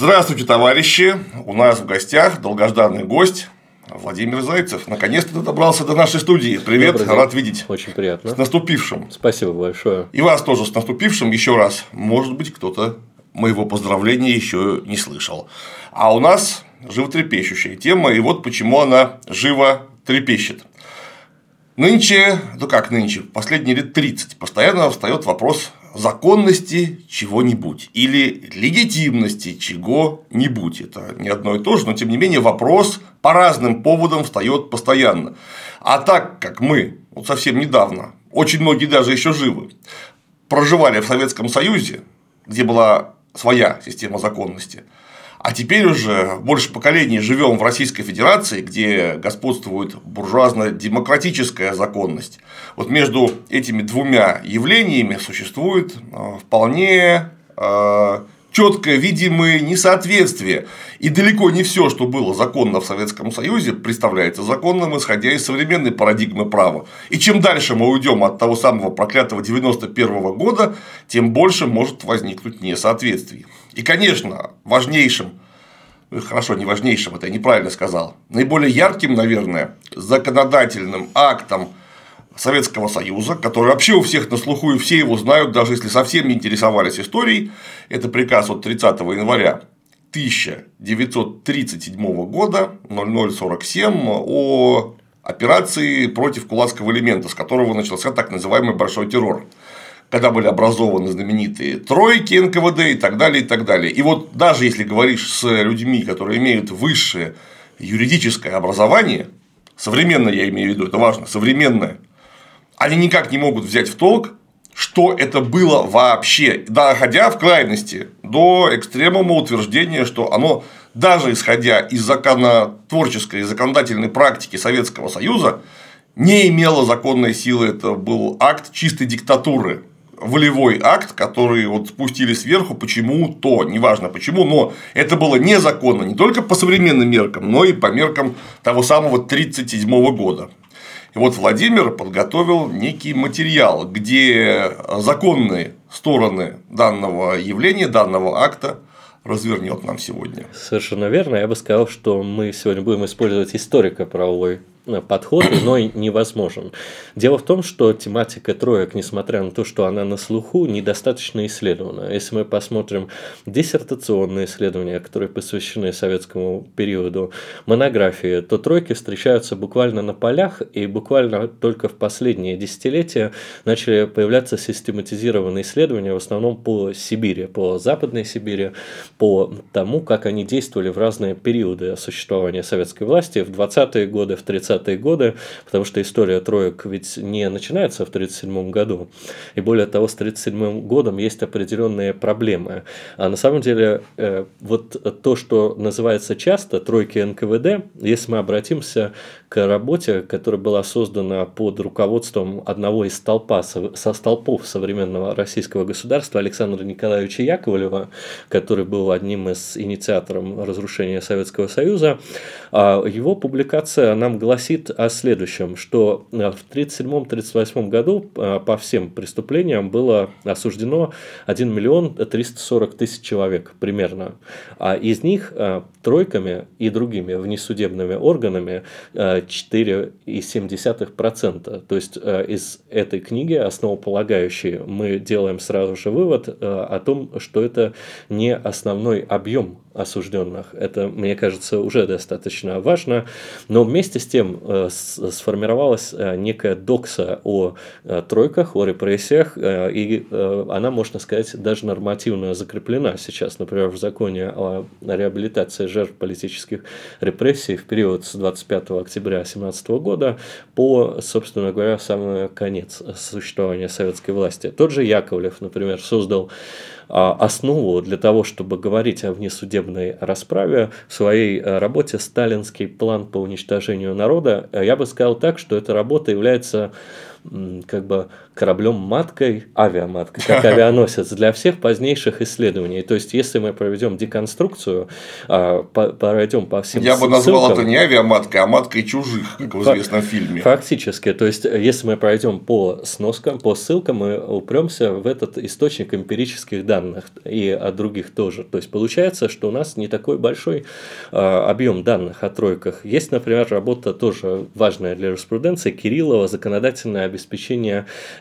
Здравствуйте, товарищи! У нас в гостях долгожданный гость Владимир Зайцев. Наконец-то ты добрался до нашей студии. Привет, рад видеть. Очень приятно. С наступившим. Спасибо большое. И вас тоже с наступившим еще раз. Может быть, кто-то моего поздравления еще не слышал. А у нас животрепещущая тема, и вот почему она живо трепещет. Нынче, ну как нынче, последние лет 30 постоянно встает вопрос законности чего-нибудь или легитимности чего-нибудь. Это не одно и то же, но тем не менее вопрос по разным поводам встает постоянно. А так как мы вот совсем недавно, очень многие даже еще живы, проживали в Советском Союзе, где была своя система законности, а теперь уже больше поколений живем в Российской Федерации, где господствует буржуазно-демократическая законность. Вот между этими двумя явлениями существует э, вполне э, четкое видимое несоответствие. И далеко не все, что было законно в Советском Союзе, представляется законным, исходя из современной парадигмы права. И чем дальше мы уйдем от того самого проклятого 91 года, тем больше может возникнуть несоответствий. И, конечно, важнейшим ну, хорошо, не важнейшим, это я неправильно сказал, наиболее ярким, наверное, законодательным актом Советского Союза, который вообще у всех на слуху и все его знают, даже если совсем не интересовались историей, это приказ от 30 января 1937 года 0047 о операции против кулацкого элемента, с которого начался так называемый большой террор когда были образованы знаменитые тройки НКВД и так далее, и так далее. И вот даже если говоришь с людьми, которые имеют высшее юридическое образование, современное я имею в виду, это важно, современное, они никак не могут взять в толк, что это было вообще, доходя в крайности до экстремума утверждения, что оно даже исходя из законотворческой и законодательной практики Советского Союза, не имело законной силы, это был акт чистой диктатуры, волевой акт, который вот спустили сверху. Почему-то, неважно почему, но это было незаконно не только по современным меркам, но и по меркам того самого 1937 года. И вот Владимир подготовил некий материал, где законные стороны данного явления, данного акта развернет нам сегодня. Совершенно верно. Я бы сказал, что мы сегодня будем использовать историко-правовой подход иной невозможен. Дело в том, что тематика троек, несмотря на то, что она на слуху, недостаточно исследована. Если мы посмотрим диссертационные исследования, которые посвящены советскому периоду, монографии, то тройки встречаются буквально на полях, и буквально только в последние десятилетия начали появляться систематизированные исследования, в основном по Сибири, по Западной Сибири, по тому, как они действовали в разные периоды существования советской власти в 20-е годы, в 30 30-е годы, потому что история троек ведь не начинается в 1937 году. И более того, с 1937 годом есть определенные проблемы. А на самом деле, э, вот то, что называется часто тройки НКВД, если мы обратимся к работе, которая была создана под руководством одного из столпа, со столпов современного российского государства Александра Николаевича Яковлева, который был одним из инициаторов разрушения Советского Союза, а его публикация нам гласит о следующем, что в 1937-1938 году а, по всем преступлениям было осуждено 1 миллион 340 тысяч человек примерно, а из них а, тройками и другими внесудебными органами 4,7%. То есть э, из этой книги, основополагающей, мы делаем сразу же вывод э, о том, что это не основной объем осужденных. Это, мне кажется, уже достаточно важно. Но вместе с тем э, сформировалась э, некая докса о э, тройках, о репрессиях, и она, можно сказать, даже нормативно закреплена сейчас, например, в законе о реабилитации жертв политических репрессий в период с 25 октября 2017 года по, собственно говоря, самый конец существования советской власти. Тот же Яковлев, например, создал а, основу для того, чтобы говорить о внесудебной расправе в своей э, работе «Сталинский план по уничтожению народа». Э, я бы сказал так, что эта работа является как бы кораблем-маткой, авиаматкой, как авианосец для всех позднейших исследований. То есть, если мы проведем деконструкцию, а, пройдем по всем Я бы назвал это не авиаматкой, а маткой чужих, как в известном фильме. Фактически. То есть, если мы пройдем по сноскам, по ссылкам, мы упремся в этот источник эмпирических данных и от других тоже. То есть, получается, что у нас не такой большой а, объем данных о тройках. Есть, например, работа тоже важная для юриспруденции Кириллова «Законодательное обеспечение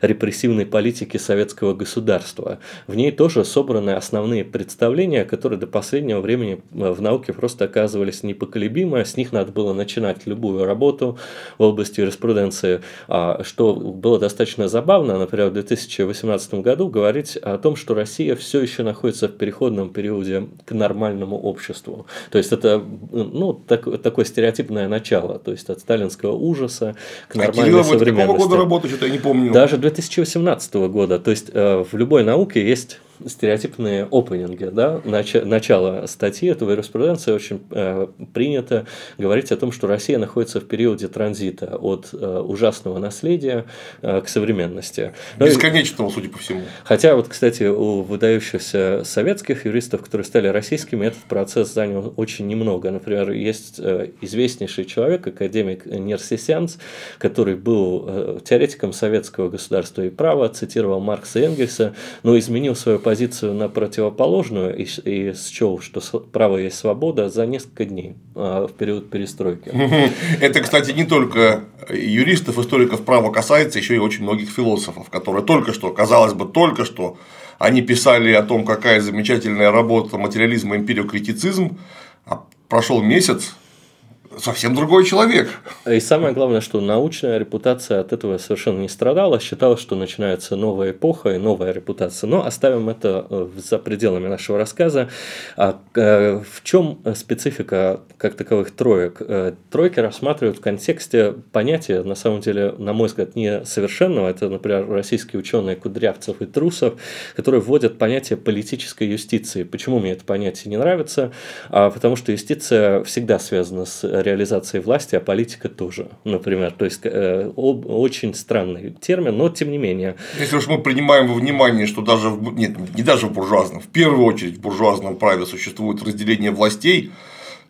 репрессивной политики советского государства». В ней тоже собраны основные представления, которые до последнего времени э, в науке просто оказывались непоколебимы, с них надо было начинать любую работу в области юриспруденции, а, что было достаточно забавно, например, в 2018 году говорить о том, что Россия все еще находится в переходном периоде к нормальному обществу. То есть это ну, так, такое стереотипное начало, то есть от сталинского ужаса к нормальной а современности. какого года что-то я не помню. Даже 2018 года. То есть э, в любой науке есть стереотипные опенинги, да, нач- начало статьи этого юриспруденции очень э, принято говорить о том, что Россия находится в периоде транзита от э, ужасного наследия э, к современности. Бесконечного, судя по всему. Хотя вот, кстати, у выдающихся советских юристов, которые стали российскими, этот процесс занял очень немного. Например, есть э, известнейший человек, академик Нерсисянц, который был э, теоретиком советского государства и права, цитировал Маркса и Энгельса, но изменил свою позицию на противоположную и, и счел, что право есть свобода за несколько дней а, в период перестройки. Это, кстати, не только юристов, историков права касается, еще и очень многих философов, которые только что, казалось бы, только что они писали о том, какая замечательная работа материализм и эмпириокритицизм, а прошел месяц, совсем другой человек. И самое главное, что научная репутация от этого совершенно не страдала. Считалось, что начинается новая эпоха и новая репутация. Но оставим это э, за пределами нашего рассказа. А, э, в чем специфика как таковых троек? Э, тройки рассматривают в контексте понятия, на самом деле, на мой взгляд, не совершенного. Это, например, российские ученые Кудрявцев и Трусов, которые вводят понятие политической юстиции. Почему мне это понятие не нравится? А, потому что юстиция всегда связана с реализации власти, а политика тоже, например. То есть э, очень странный термин, но тем не менее. Если уж мы принимаем во внимание, что даже в, нет, не даже в буржуазном, в первую очередь в буржуазном праве существует разделение властей,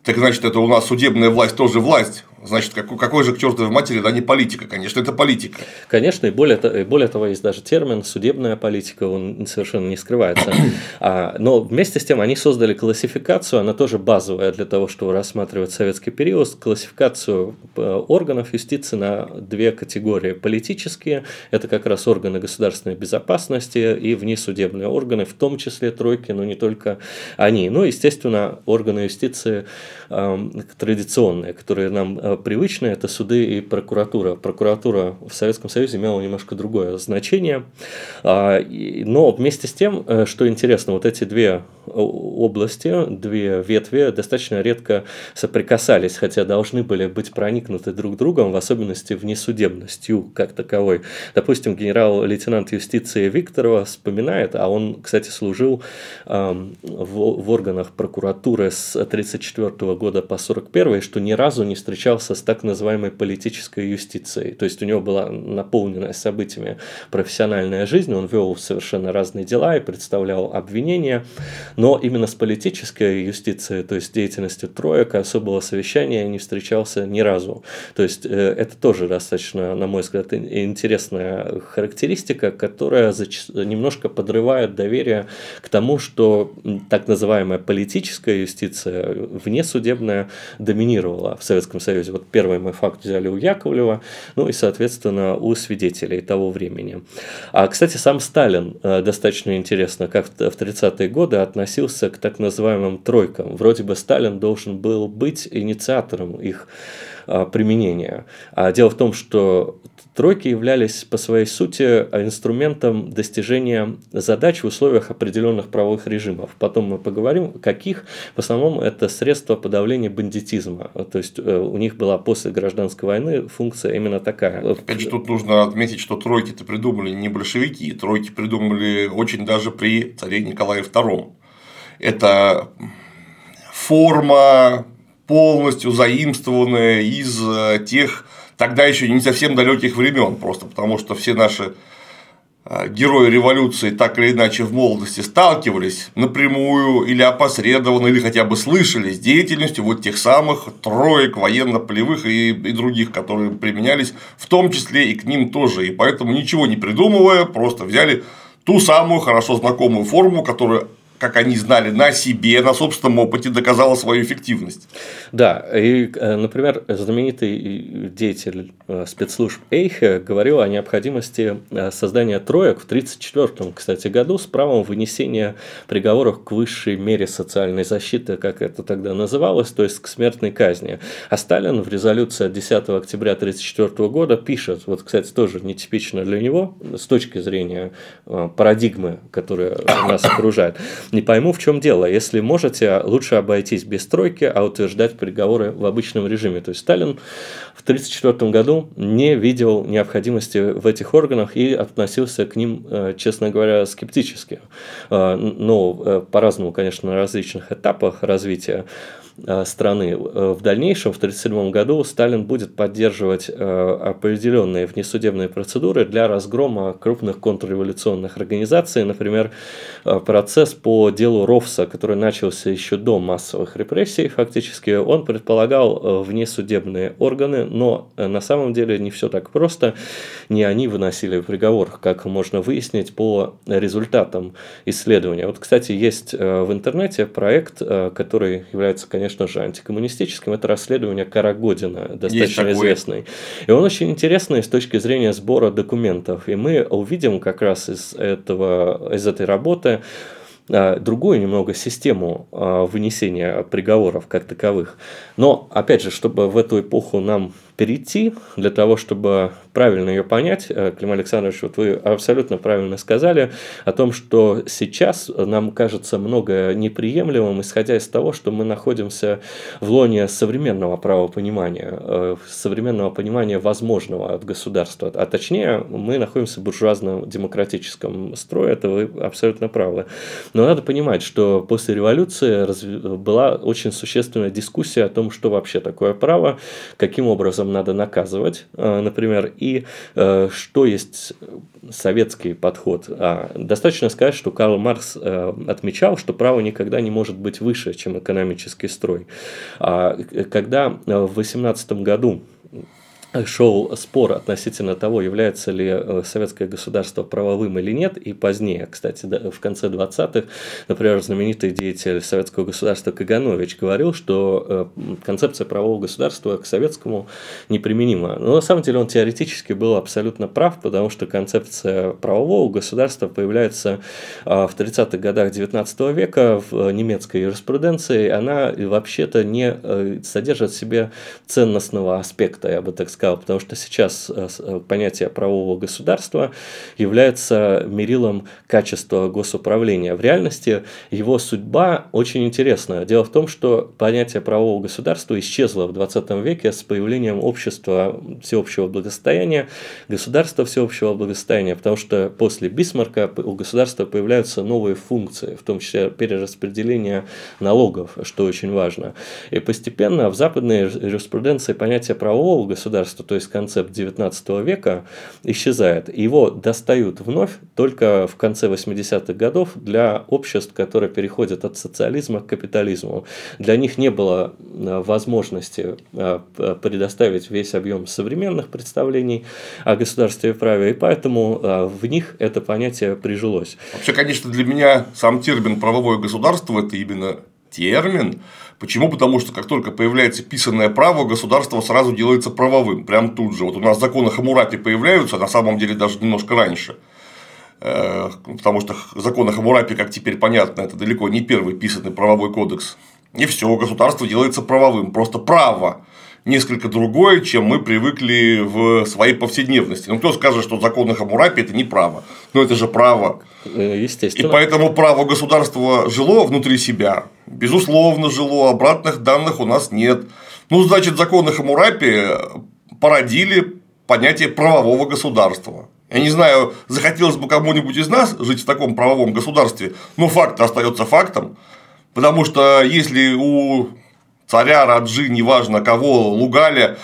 так значит, это у нас судебная власть тоже власть. Значит, какой, какой же к чертовой матери, да не политика, конечно, это политика. Конечно, и более, более того, есть даже термин судебная политика, он совершенно не скрывается. А, но вместе с тем они создали классификацию, она тоже базовая для того, чтобы рассматривать советский период, классификацию э, органов юстиции на две категории. Политические, это как раз органы государственной безопасности и внесудебные органы, в том числе тройки, но не только они. Ну, естественно, органы юстиции э, традиционные, которые нам э, привычные, это суды и прокуратура. Прокуратура в Советском Союзе имела немножко другое значение. А, но вместе с тем, э, что интересно, вот эти две области, две ветви достаточно редко соприкасались, хотя должны были быть проникнуты друг другом, в особенности внесудебностью как таковой. Допустим, генерал-лейтенант юстиции Викторова вспоминает, а он, кстати, служил в, в органах прокуратуры с 1934 года по 1941, что ни разу не встречался с так называемой политической юстицией. То есть у него была наполненная событиями профессиональная жизнь, он вел совершенно разные дела и представлял обвинения, но именно с политической юстицией, то есть деятельностью троек, особого совещания не встречался ни разу. То есть э, это тоже достаточно, на мой взгляд, интересная характеристика, которая немножко подрывает доверие к тому, что так называемая политическая юстиция, внесудебная, доминировала в Советском Союзе. Вот первый мой факт взяли у Яковлева, ну и, соответственно, у свидетелей того времени. А, кстати, сам Сталин э, достаточно интересно, как в 30-е годы относился к так называемым тройкам. Вроде бы Сталин должен был быть инициатором их применения. А дело в том, что тройки являлись по своей сути инструментом достижения задач в условиях определенных правовых режимов. Потом мы поговорим, каких. В основном это средства подавления бандитизма. То есть э, у них была после гражданской войны функция именно такая. Опять же, тут нужно отметить, что тройки-то придумали не большевики, тройки придумали очень даже при царе Николае II это форма полностью заимствованная из э, тех тогда еще не совсем далеких времен, просто потому что все наши а, герои революции так или иначе в молодости сталкивались напрямую или опосредованно, или хотя бы слышали с деятельностью вот тех самых троек военно-полевых и, и других, которые применялись, в том числе и к ним тоже. И поэтому ничего не придумывая, просто взяли ту самую хорошо знакомую форму, которая как они знали, на себе, на собственном опыте доказала свою эффективность. Да, и, э, например, знаменитый деятель э, спецслужб Эйхе говорил о необходимости э, создания троек в 1934, кстати, году с правом вынесения приговоров к высшей мере социальной защиты, как это тогда называлось, то есть к смертной казни. А Сталин в резолюции от 10 октября 1934 года пишет, вот, кстати, тоже нетипично для него, с точки зрения парадигмы, которая нас окружает, не пойму, в чем дело. Если можете, лучше обойтись без стройки, а утверждать приговоры в обычном режиме. То есть Сталин в 1934 году не видел необходимости в этих органах и относился к ним, э, честно говоря, скептически. Э, но э, по-разному, конечно, на различных этапах развития. Э, страны. Э, в дальнейшем, в 1937 году, Сталин будет поддерживать э, определенные внесудебные процедуры для разгрома крупных контрреволюционных организаций. Например, процесс по делу Ровса, который начался еще до массовых репрессий, фактически, он предполагал внесудебные органы, но на самом деле не все так просто. Не они выносили приговор, как можно выяснить по результатам исследования. Вот, кстати, есть в интернете проект, который является, конечно, конечно же, антикоммунистическим, это расследование Карагодина, достаточно известный. И он очень интересный с точки зрения сбора документов. И мы увидим как раз из, этого, из этой работы а, другую немного систему а, вынесения приговоров как таковых. Но, опять же, чтобы в эту эпоху нам перейти, для того, чтобы правильно ее понять, э, Клим Александрович, вот вы абсолютно правильно сказали о том, что сейчас нам кажется многое неприемлемым, исходя из того, что мы находимся в лоне современного правопонимания, э, современного понимания возможного от государства, а точнее мы находимся в буржуазном демократическом строе, это вы абсолютно правы. Но надо понимать, что после революции была очень существенная дискуссия о том, что вообще такое право, каким образом надо наказывать, э, например, э, что есть советский подход. А, достаточно сказать, что Карл Маркс э, отмечал, что право никогда не может быть выше, чем экономический строй. А когда в 18 году шел спор относительно того, является ли э, советское государство правовым или нет, и позднее, кстати, в конце 20-х, например, знаменитый деятель советского государства Каганович говорил, что э, концепция правового государства к советскому неприменима. Но на самом деле он теоретически был абсолютно прав, потому что концепция правового государства появляется а, в 30-х годах 19 века в немецкой юриспруденции, она вообще-то не э, содержит в себе ценностного аспекта, я бы так сказал, сказал, потому что сейчас э, э, понятие правового государства является мерилом качества госуправления. В реальности его судьба очень интересна. Дело в том, что понятие правового государства исчезло в 20 веке с появлением общества всеобщего благосостояния, государства всеобщего благосостояния, потому что после Бисмарка у государства появляются новые функции, в том числе перераспределение налогов, что очень важно. И постепенно в западной юриспруденции понятие правового государства государства, то есть концепт 19 века, исчезает. Его достают вновь только в конце 80-х годов для обществ, которые переходят от социализма к капитализму. Для них не было э, возможности э, предоставить весь объем современных представлений о государстве и праве, и поэтому э, в них это понятие прижилось. Вообще, конечно, для меня сам термин правовое государство это именно термин, Почему? Потому что как только появляется писанное право, государство сразу делается правовым, прям тут же. Вот у нас законы Хамурапи появляются, на самом деле даже немножко раньше. Э, потому что законы Хамурапи, как теперь понятно, это далеко не первый писанный правовой кодекс. И все, государство делается правовым. Просто право несколько другое, чем мы привыкли в своей повседневности. Ну, кто скажет, что законы Хамурапи – это не право. Но это же право. Э, естественно. И поэтому право государства жило внутри себя. Безусловно, жило. Обратных данных у нас нет. Ну, значит, законы Хамурапи породили понятие правового государства. Я не знаю, захотелось бы кому-нибудь из нас жить в таком правовом государстве, но факт остается фактом. Потому что если у царя, Раджи, неважно кого, Лугаля,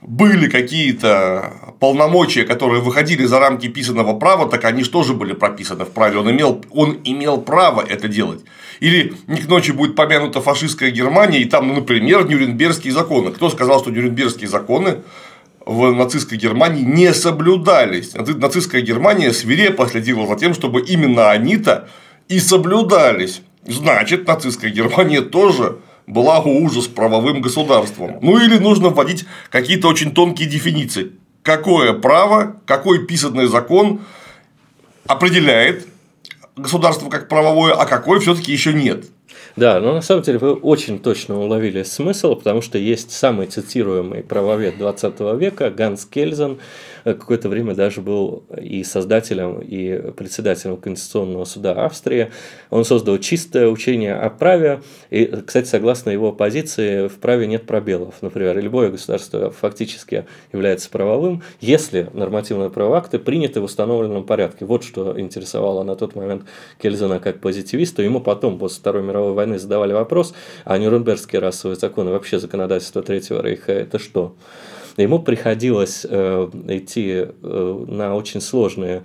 были какие-то полномочия, которые выходили за рамки писанного права, так они же тоже были прописаны в праве. Он имел, он имел право это делать. Или не к ночи будет помянута фашистская Германия, и там, ну, например, Нюрнбергские законы. Кто сказал, что Нюрнбергские законы в нацистской Германии не соблюдались? Нацистская Германия свирепо следила за тем, чтобы именно они-то и соблюдались. Значит, нацистская Германия тоже была ужас правовым государством. Ну или нужно вводить какие-то очень тонкие дефиниции. Какое право, какой писанный закон определяет государство как правовое, а какой все-таки еще нет. Да, но на самом деле вы очень точно уловили смысл, потому что есть самый цитируемый правовед 20 века Ганс Кельзен, какое-то время даже был и создателем, и председателем Конституционного суда Австрии. Он создал чистое учение о праве, и, кстати, согласно его позиции, в праве нет пробелов. Например, любое государство фактически является правовым, если нормативные правоакты приняты в установленном порядке. Вот что интересовало на тот момент Кельзена как позитивиста. Ему потом, после Второй мировой войны, задавали вопрос, а Нюрнбергские расовые законы, вообще законодательство Третьего Рейха, это что? Ему приходилось э, идти э, на очень сложные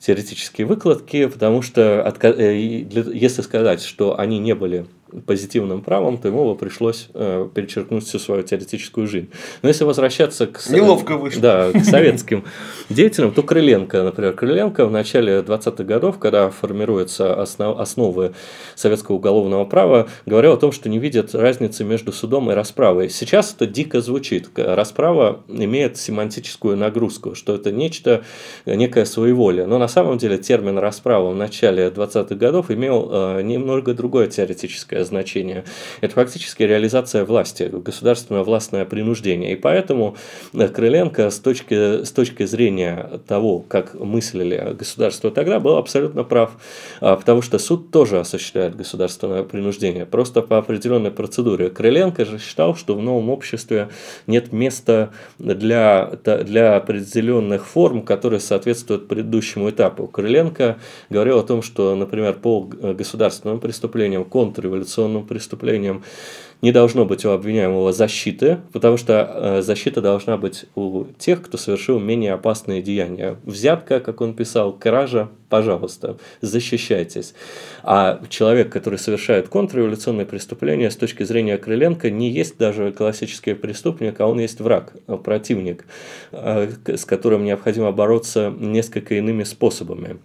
теоретические выкладки, потому что э, если сказать, что они не были позитивным правом, то ему бы пришлось э, перечеркнуть всю свою теоретическую жизнь. Но если возвращаться к, Неловко вышло. Да, к советским деятелям, то Крыленко, например, Крыленко в начале 20-х годов, когда формируются основ, основы советского уголовного права, говорил о том, что не видят разницы между судом и расправой. Сейчас это дико звучит. Расправа имеет семантическую нагрузку, что это нечто, некое своеволие. Но на самом деле термин расправа в начале 20-х годов имел э, немного другое теоретическое практическое значение. Это фактически реализация власти, государственное властное принуждение. И поэтому э, Крыленко с точки, с точки зрения того, как мыслили государство тогда, был абсолютно прав. А, потому что суд тоже осуществляет государственное принуждение, просто по определенной процедуре. Крыленко же считал, что в новом обществе нет места для, для определенных форм, которые соответствуют предыдущему этапу. Крыленко говорил о том, что, например, по государственным преступлениям, контрреволюционным революционным преступлением, не должно быть у обвиняемого защиты, потому что э, защита должна быть у тех, кто совершил менее опасные деяния. Взятка, как он писал, кража, пожалуйста, защищайтесь. А человек, который совершает контрреволюционные преступления, с точки зрения Крыленко, не есть даже классический преступник, а он есть враг, противник, э, с которым необходимо бороться несколько иными способами.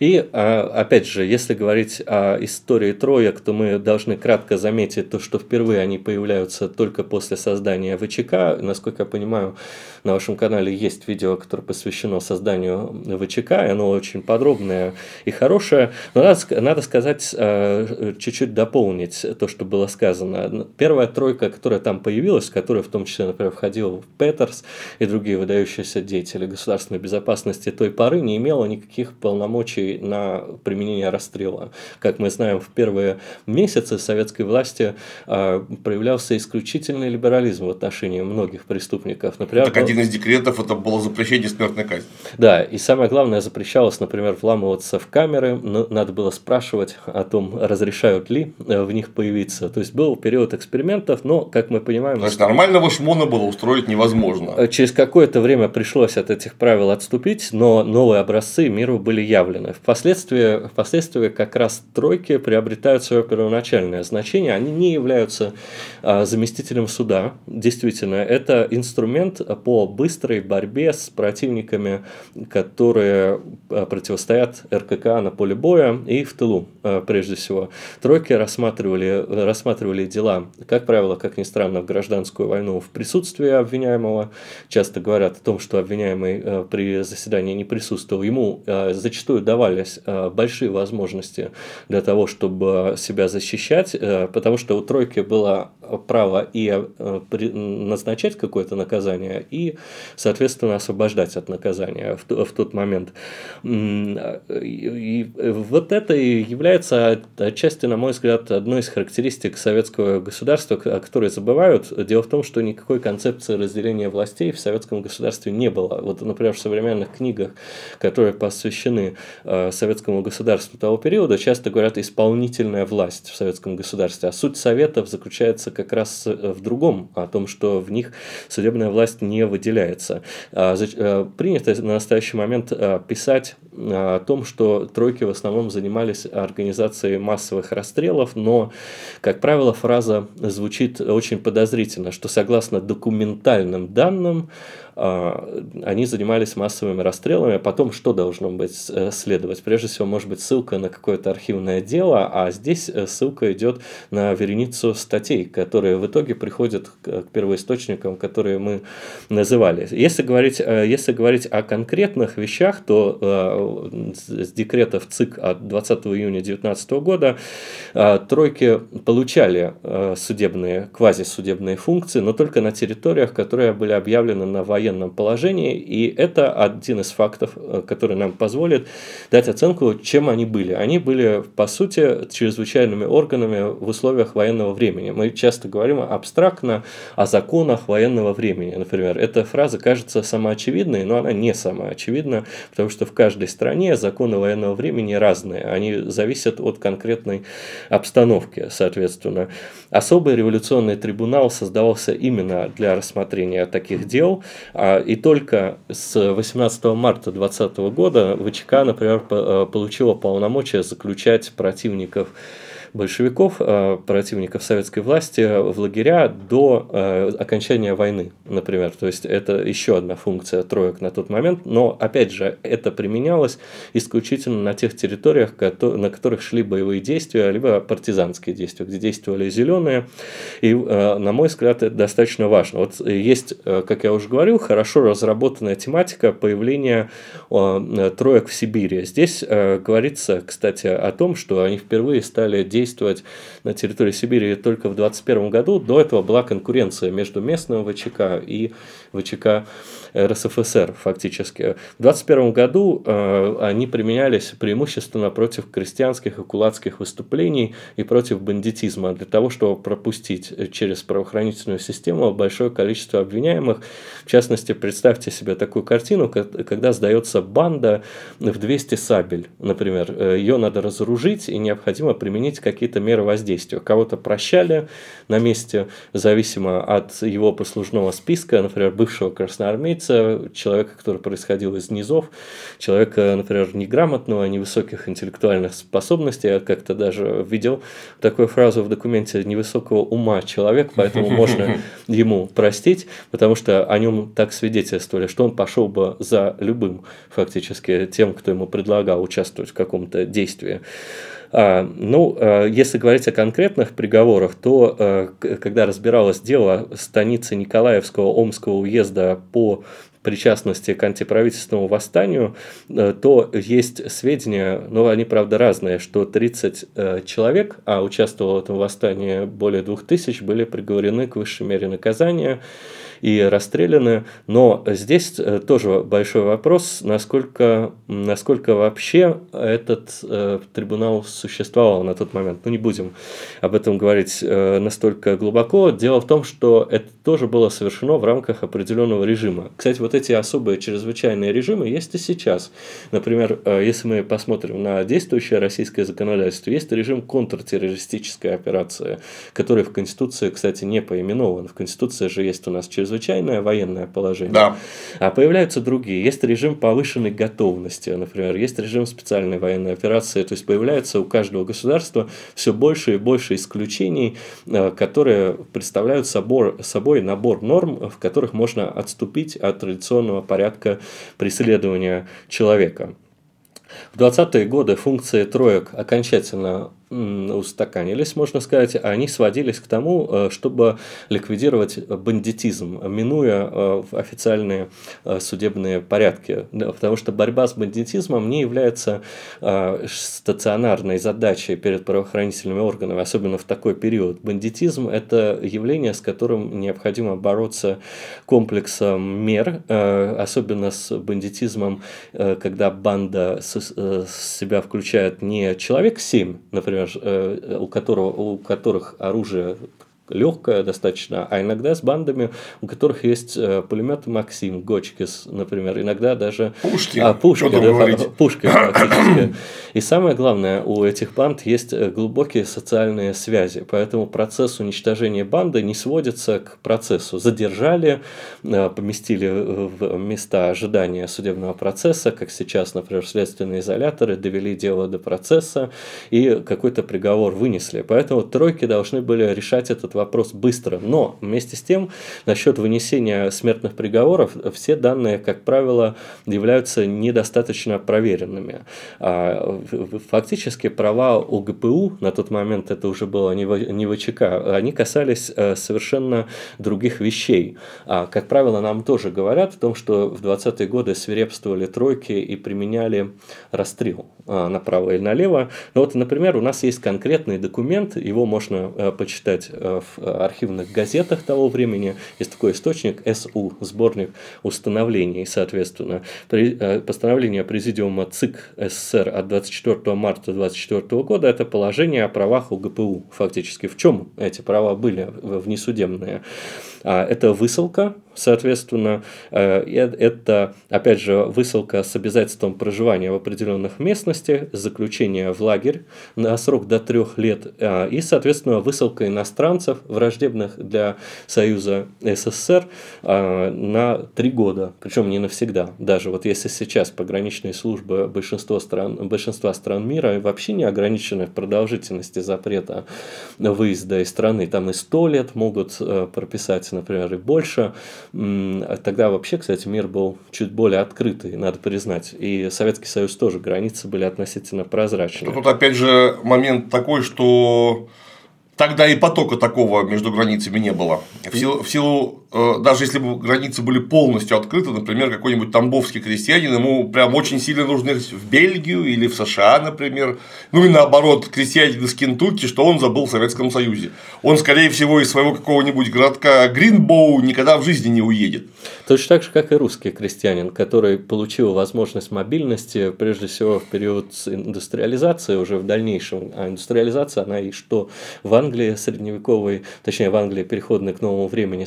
И, а, опять же, если говорить о истории троек, то мы должны кратко заметить то, что впервые они появляются только после создания ВЧК. Насколько я понимаю, на вашем канале есть видео, которое посвящено созданию ВЧК, и оно очень подробное и хорошее. Но надо, надо сказать, а, чуть-чуть дополнить то, что было сказано. Первая тройка, которая там появилась, которая в том числе, например, входила в Петерс и другие выдающиеся деятели государственной безопасности той поры, не имела никаких полномочий на применение расстрела. Как мы знаем, в первые месяцы советской власти э, проявлялся исключительный либерализм в отношении многих преступников. Например, так один из декретов это было запрещение смертной казни. Да, и самое главное, запрещалось, например, вламываться в камеры, но надо было спрашивать о том, разрешают ли э, в них появиться. То есть был период экспериментов, но, как мы понимаем... То есть нормального шмона было устроить невозможно. Э, через какое-то время пришлось от этих правил отступить, но новые образцы миру были явлены. Впоследствии, впоследствии как раз тройки приобретают свое первоначальное значение. Они не являются а, заместителем суда. Действительно, это инструмент по быстрой борьбе с противниками, которые а, противостоят РКК на поле боя и в тылу, а, прежде всего. Тройки рассматривали, рассматривали дела, как правило, как ни странно, в гражданскую войну в присутствии обвиняемого. Часто говорят о том, что обвиняемый а, при заседании не присутствовал. Ему зачастую давали давались э, большие возможности для того, чтобы себя защищать, э, потому что у тройки было право и э, назначать какое-то наказание, и, соответственно, освобождать от наказания в, тот момент. И вот это и является отчасти, на мой взгляд, одной из характеристик советского государства, о которой забывают. Дело в том, что никакой концепции разделения властей в советском государстве не было. Вот, например, в современных книгах, которые посвящены Э, советскому государству того периода часто говорят исполнительная власть в советском государстве, а суть советов заключается как раз в другом, о том, что в них судебная власть не выделяется. А, принято на настоящий момент писать о том, что тройки в основном занимались организацией массовых расстрелов, но, как правило, фраза звучит очень подозрительно, что согласно документальным данным, а, они занимались массовыми расстрелами, а потом что должно быть э, следовать? Прежде всего, может быть, ссылка на какое-то архивное дело, а здесь э, ссылка идет на вереницу статей, которые в итоге приходят к первоисточникам, которые мы называли. Если говорить, э, если говорить о конкретных вещах, то с декретов ЦИК от 20 июня 2019 года тройки получали судебные, квазисудебные функции, но только на территориях, которые были объявлены на военном положении, и это один из фактов, э, который нам позволит дать оценку, чем они были. Они были, по сути, чрезвычайными органами в условиях военного времени. Мы часто говорим абстрактно о законах военного времени, например. Эта фраза кажется самоочевидной, но она не самоочевидна, потому что в каждой стране законы военного времени разные. Они зависят от конкретной обстановки, соответственно. Особый революционный трибунал создавался именно для рассмотрения таких дел, а, и только с 18 марта 2020 года ВЧК, например, э, получила полномочия заключать противников большевиков, э, противников советской власти в лагеря до э, окончания войны, например. То есть это еще одна функция троек на тот момент, но опять же это применялось исключительно на тех территориях, на которых шли боевые действия, либо партизанские действия, где действовали зеленые. И, э, на мой взгляд, это достаточно важно. Вот есть, как я уже говорил, хорошо разработанная тематика появления троек в Сибири. Здесь говорится, кстати, о том, что они впервые стали действовать действовать на территории Сибири только в 2021 году. До этого была конкуренция между местным ВЧК и ВЧК РСФСР фактически. В 2021 году э, они применялись преимущественно против крестьянских и кулацких выступлений и против бандитизма для того, чтобы пропустить через правоохранительную систему большое количество обвиняемых. В частности, представьте себе такую картину, когда сдается банда в 200 сабель, например. Э, Ее надо разоружить и необходимо применить какие-то меры воздействия. Кого-то прощали на месте, зависимо от его послужного списка, например, бывшего красноармейца, человека, который происходил из низов, человека, например, неграмотного, невысоких интеллектуальных способностей. Я как-то даже видел такую фразу в документе невысокого ума человек, поэтому можно ему простить, потому что о нем так свидетельствовали, что он пошел бы за любым фактически тем, кто ему предлагал участвовать в каком-то действии. А, ну, а, если говорить о конкретных приговорах, то а, когда разбиралось дело станицы Николаевского Омского уезда по причастности к антиправительственному восстанию, э, то есть сведения, но они, правда, разные, что 30 э, человек, а участвовало в этом восстании более 2000, были приговорены к высшей мере наказания и расстреляны. Но здесь э, тоже большой вопрос, насколько, насколько вообще этот э, трибунал существовал на тот момент. Ну, не будем об этом говорить э, настолько глубоко. Дело в том, что это тоже было совершено в рамках определенного режима. Кстати, вот эти особые чрезвычайные режимы есть и сейчас. Например, э, если мы посмотрим на действующее российское законодательство, есть режим контртеррористической операции, который в Конституции, кстати, не поименован. В Конституции же есть у нас чрезвычайный чрезвычайное военное положение, да. а появляются другие. Есть режим повышенной готовности, например, есть режим специальной военной операции, то есть появляется у каждого государства все больше и больше исключений, э, которые представляют собор, собой набор норм, в которых можно отступить от традиционного порядка преследования человека. В 20-е годы функции троек окончательно устаканились, можно сказать, они сводились к тому, э, чтобы ликвидировать бандитизм, минуя э, официальные э, судебные порядки. Потому что борьба с бандитизмом не является стационарной задачей перед правоохранительными органами, особенно в такой период. Бандитизм – это явление, с которым необходимо бороться комплексом мер, особенно с бандитизмом, когда банда себя включает не человек 7, например, например, э, у, которого, у которых оружие легкая достаточно, а иногда с бандами, у которых есть э, пулеметы Максим, Гочкис, например, иногда даже... Пушки. А, пушки, да, пушки практически. И самое главное, у этих банд есть э, глубокие социальные связи, поэтому процесс уничтожения банды не сводится к процессу. Задержали, э, поместили в места ожидания судебного процесса, как сейчас, например, следственные изоляторы, довели дело до процесса и какой-то приговор вынесли. Поэтому тройки должны были решать этот вопрос быстро. Но вместе с тем, насчет вынесения смертных приговоров, все данные, как правило, являются недостаточно проверенными. А, фактически права ОГПУ, на тот момент это уже было не ВЧК, они касались э, совершенно других вещей. А, как правило, нам тоже говорят о том, что в 20-е годы свирепствовали тройки и применяли расстрел а, направо или налево. Но вот, например, у нас есть конкретный документ, его можно э, почитать э, в архивных газетах того времени. Есть такой источник СУ, сборник установлений, соответственно. Э, постановление Президиума ЦИК СССР от 24 марта 2024 года – это положение о правах УГПУ. Фактически в чем эти права были внесудебные? А, это высылка, соответственно, э, это, опять же, высылка с обязательством проживания в определенных местности, заключение в лагерь на срок до трех лет а, и, соответственно, высылка иностранцев, враждебных для Союза СССР, а, на три года, причем не навсегда. Даже вот если сейчас пограничные службы большинства стран, большинства стран мира вообще не ограничены в продолжительности запрета выезда из страны, там и сто лет могут э, например, и больше. Тогда вообще, кстати, мир был чуть более открытый, надо признать. И Советский Союз тоже, границы были относительно прозрачные. Тут опять же момент такой, что Тогда и потока такого между границами не было. В силу, в силу даже если бы границы были полностью открыты, например, какой-нибудь тамбовский крестьянин, ему прям очень сильно нужно в Бельгию или в США, например. Ну и наоборот, крестьянин из Кентукки, что он забыл в Советском Союзе. Он, скорее всего, из своего какого-нибудь городка Гринбоу никогда в жизни не уедет. Точно так же, как и русский крестьянин, который получил возможность мобильности, прежде всего, в период индустриализации, уже в дальнейшем. А индустриализация, она и что в Англии средневековой, точнее в Англии переходной к новому времени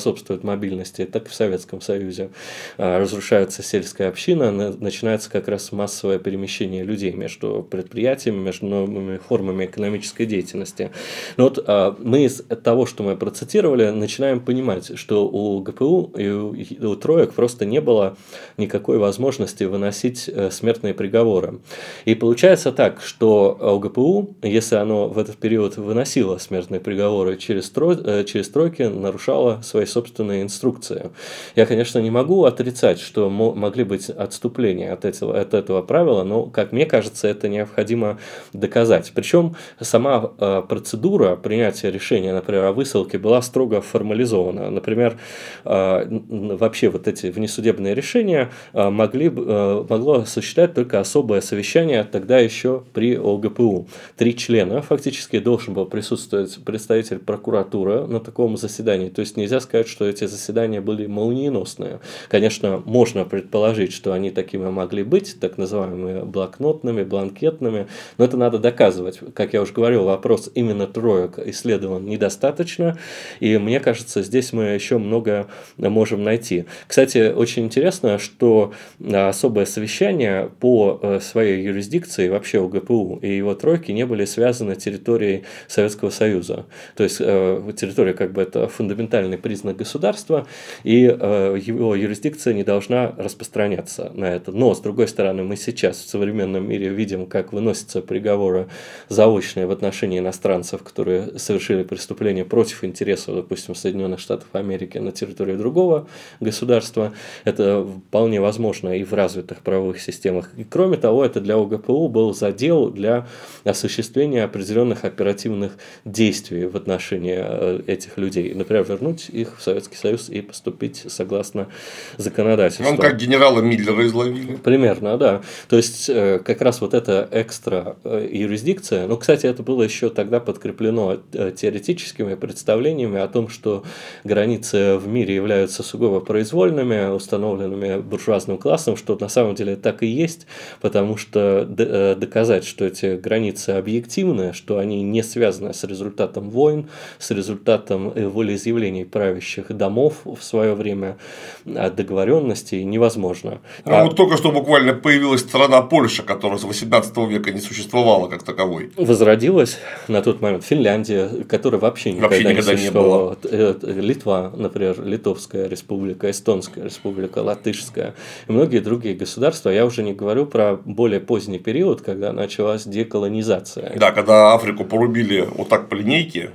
способствует мобильности, так и в Советском Союзе. А, разрушается сельская община, начинается как раз массовое перемещение людей между предприятиями, между новыми формами экономической деятельности. Но вот а, мы из того, что мы процитировали, начинаем понимать, что у ГПУ и у троек просто не было никакой возможности выносить э, смертные приговоры. И получается так, что ОГПУ, если оно в этот период выносило смертные приговоры через, строй, э, через тройки, нарушала свои собственные инструкции. Я, конечно, не могу отрицать, что могли быть отступления от этого, от этого правила, но, как мне кажется, это необходимо доказать. Причем сама э, процедура принятия решения, например, о высылке была строго формализована. Например, э, вообще вот эти внесудебные решения могли, могло осуществлять только особое совещание тогда еще при ОГПУ. Три члена фактически должен был присутствовать представитель прокуратуры на таком заседании. То есть нельзя сказать, что эти заседания были молниеносные. Конечно, можно предположить, что они такими могли быть, так называемыми блокнотными, бланкетными, но это надо доказывать. Как я уже говорил, вопрос именно троек исследован недостаточно, и мне кажется, здесь мы еще много можем найти. Кстати, очень интересно, что особое совещание по э, своей юрисдикции вообще у ГПУ и его тройки не были связаны территорией Советского Советского Союза. То есть э, территория как бы это фундаментальный признак государства, и э, его юрисдикция не должна распространяться на это. Но, с другой стороны, мы сейчас в современном мире видим, как выносятся приговоры заочные в отношении иностранцев, которые совершили преступление против интересов, допустим, Соединенных Штатов Америки на территории другого государства. Это вполне возможно и в развитых правовых системах. И кроме того, это для ОГПУ был задел для осуществления определенных оперативных действий в отношении э, этих людей. Например, вернуть их их в Советский Союз и поступить согласно законодательству. Он как генерала Миллера изловили. Примерно, да. То есть, э, как раз вот эта экстра э, юрисдикция, ну, кстати, это было еще тогда подкреплено э, теоретическими представлениями о том, что границы в мире являются сугубо произвольными, установленными буржуазным классом, что на самом деле так и есть, потому что доказать, что эти границы объективны, что они не связаны с результатом войн, с результатом волеизъявлений правящих домов в свое время, договоренностей невозможно. Ну, а... вот только что буквально появилась страна Польша, которая с 18 века не существовала как таковой. Возродилась на тот момент Финляндия, которая вообще никогда, вообще никогда не существовала. Не было. Э, Литва, например, Литовская республика, Эстонская республика, Латышская и многие другие государства. Я уже не говорю про более поздний период, когда началась деколонизация. Да, когда Африку порубили вот так по линейке,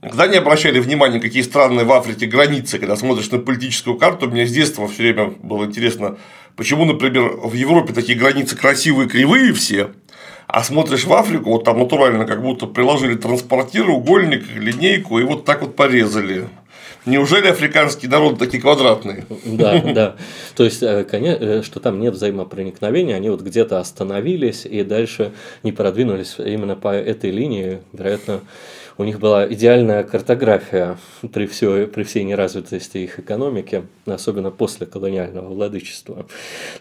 когда не обращали внимания, какие странные в Африке границы, когда смотришь на политическую карту, мне с детства все время было интересно, почему, например, в Европе такие границы красивые, кривые все, а смотришь в Африку, вот там натурально как будто приложили транспортир, угольник, линейку и вот так вот порезали. Неужели африканские народы такие квадратные? Да, да. То есть, э, конечно, э, что там нет взаимопроникновения, они вот где-то остановились и дальше не продвинулись именно по этой линии, вероятно, у них была идеальная картография при, все, при всей неразвитости их экономики, особенно после колониального владычества.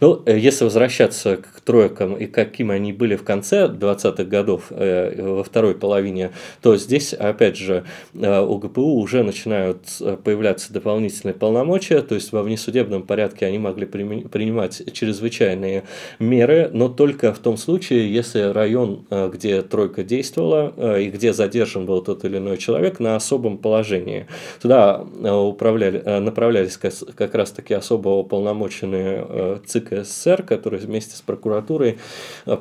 Ну, э, если возвращаться к тройкам и какими они были в конце 20-х годов, э, во второй половине, то здесь, опять же, э, у ГПУ уже начинают появляться дополнительные полномочия, то есть во внесудебном порядке они могли принимать чрезвычайные меры, но только в том случае, если район, где тройка действовала и где задержан был тот или иной человек на особом положении. Туда э, управляли, э, направлялись как раз таки особо уполномоченные э, ЦИК СССР, которые вместе с прокуратурой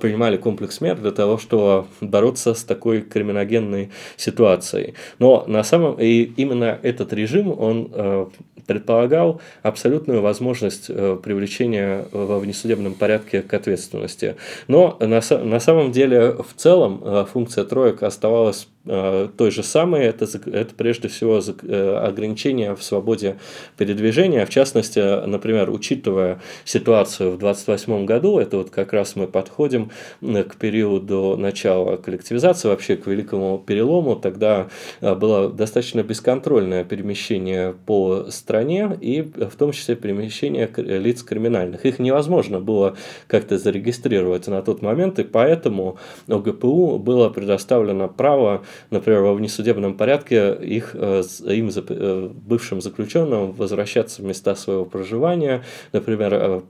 принимали комплекс мер для того, чтобы бороться с такой криминогенной ситуацией. Но на самом и именно этот режим, он предполагал абсолютную возможность привлечения во внесудебном порядке к ответственности. Но на, на самом деле в целом функция троек оставалась той же самой, это, это прежде всего э, ограничение в свободе передвижения, в частности, например, учитывая ситуацию в 28 году, это вот как раз мы подходим к периоду начала коллективизации, вообще к великому перелому, тогда э, было достаточно бесконтрольное перемещение по стране и в том числе перемещение лиц криминальных. Их невозможно было как-то зарегистрировать на тот момент, и поэтому ОГПУ было предоставлено право например, во внесудебном порядке их, э, им, э, бывшим заключенным, возвращаться в места своего проживания, например, э,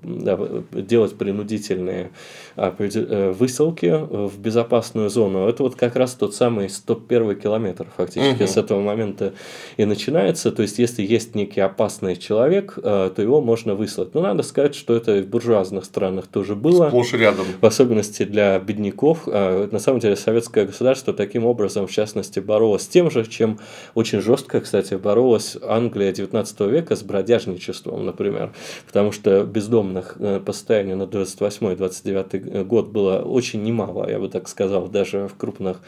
делать принудительные высылки в безопасную зону. Это вот как раз тот самый 101 километр фактически угу. с этого момента и начинается. То есть, если есть некий опасный человек, то его можно выслать. Но надо сказать, что это в буржуазных странах тоже было. Сплошь рядом. В особенности для бедняков. На самом деле, советское государство таким образом, в частности, боролась с тем же, чем очень жестко, кстати, боролась Англия XIX века с бродяжничеством, например, потому что бездомных э, по состоянию на 28-29 год было очень немало, я бы так сказал, даже в крупных